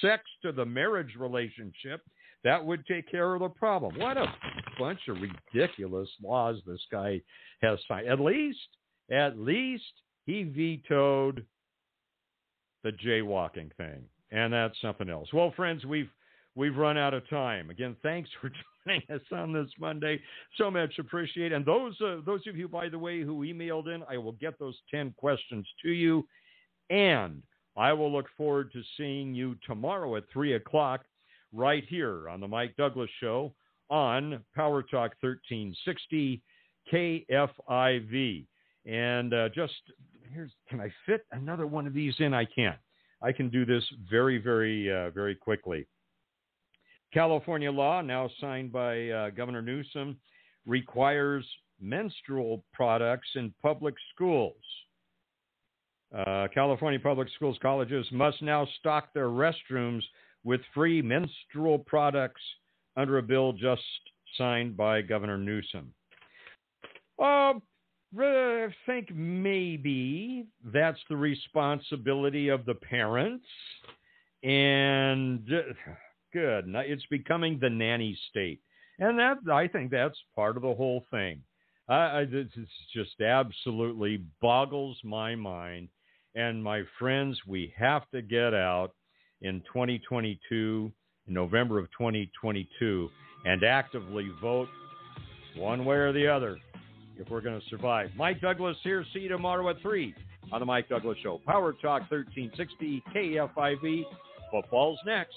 Speaker 2: sex to the marriage relationship, that would take care of the problem. What a bunch of ridiculous laws this guy has signed. At least, at least he vetoed the jaywalking thing, and that's something else. Well, friends, we've we've run out of time. Again, thanks for joining us on this Monday. So much appreciate. And those uh, those of you, by the way, who emailed in, I will get those ten questions to you. And I will look forward to seeing you tomorrow at 3 o'clock right here on the Mike Douglass Show on Power Talk 1360 KFIV. And uh, just here's, can I fit another one of these in? I can. I can do this very, very, uh, very quickly. California law, now signed by uh, Governor Newsom, requires menstrual products in public schools. Uh, California public schools colleges must now stock their restrooms with free menstrual products under a bill just signed by Governor Newsom. Uh, I think maybe that's the responsibility of the parents. And uh, good, it's becoming the nanny state. And that I think that's part of the whole thing. I, this just absolutely boggles my mind. And my friends, we have to get out in 2022, in November of 2022, and actively vote one way or the other if we're going to survive. Mike Douglass here. See you tomorrow at 3 on the Mike Douglass Show. Power Talk 1360 KFIV. Football's next.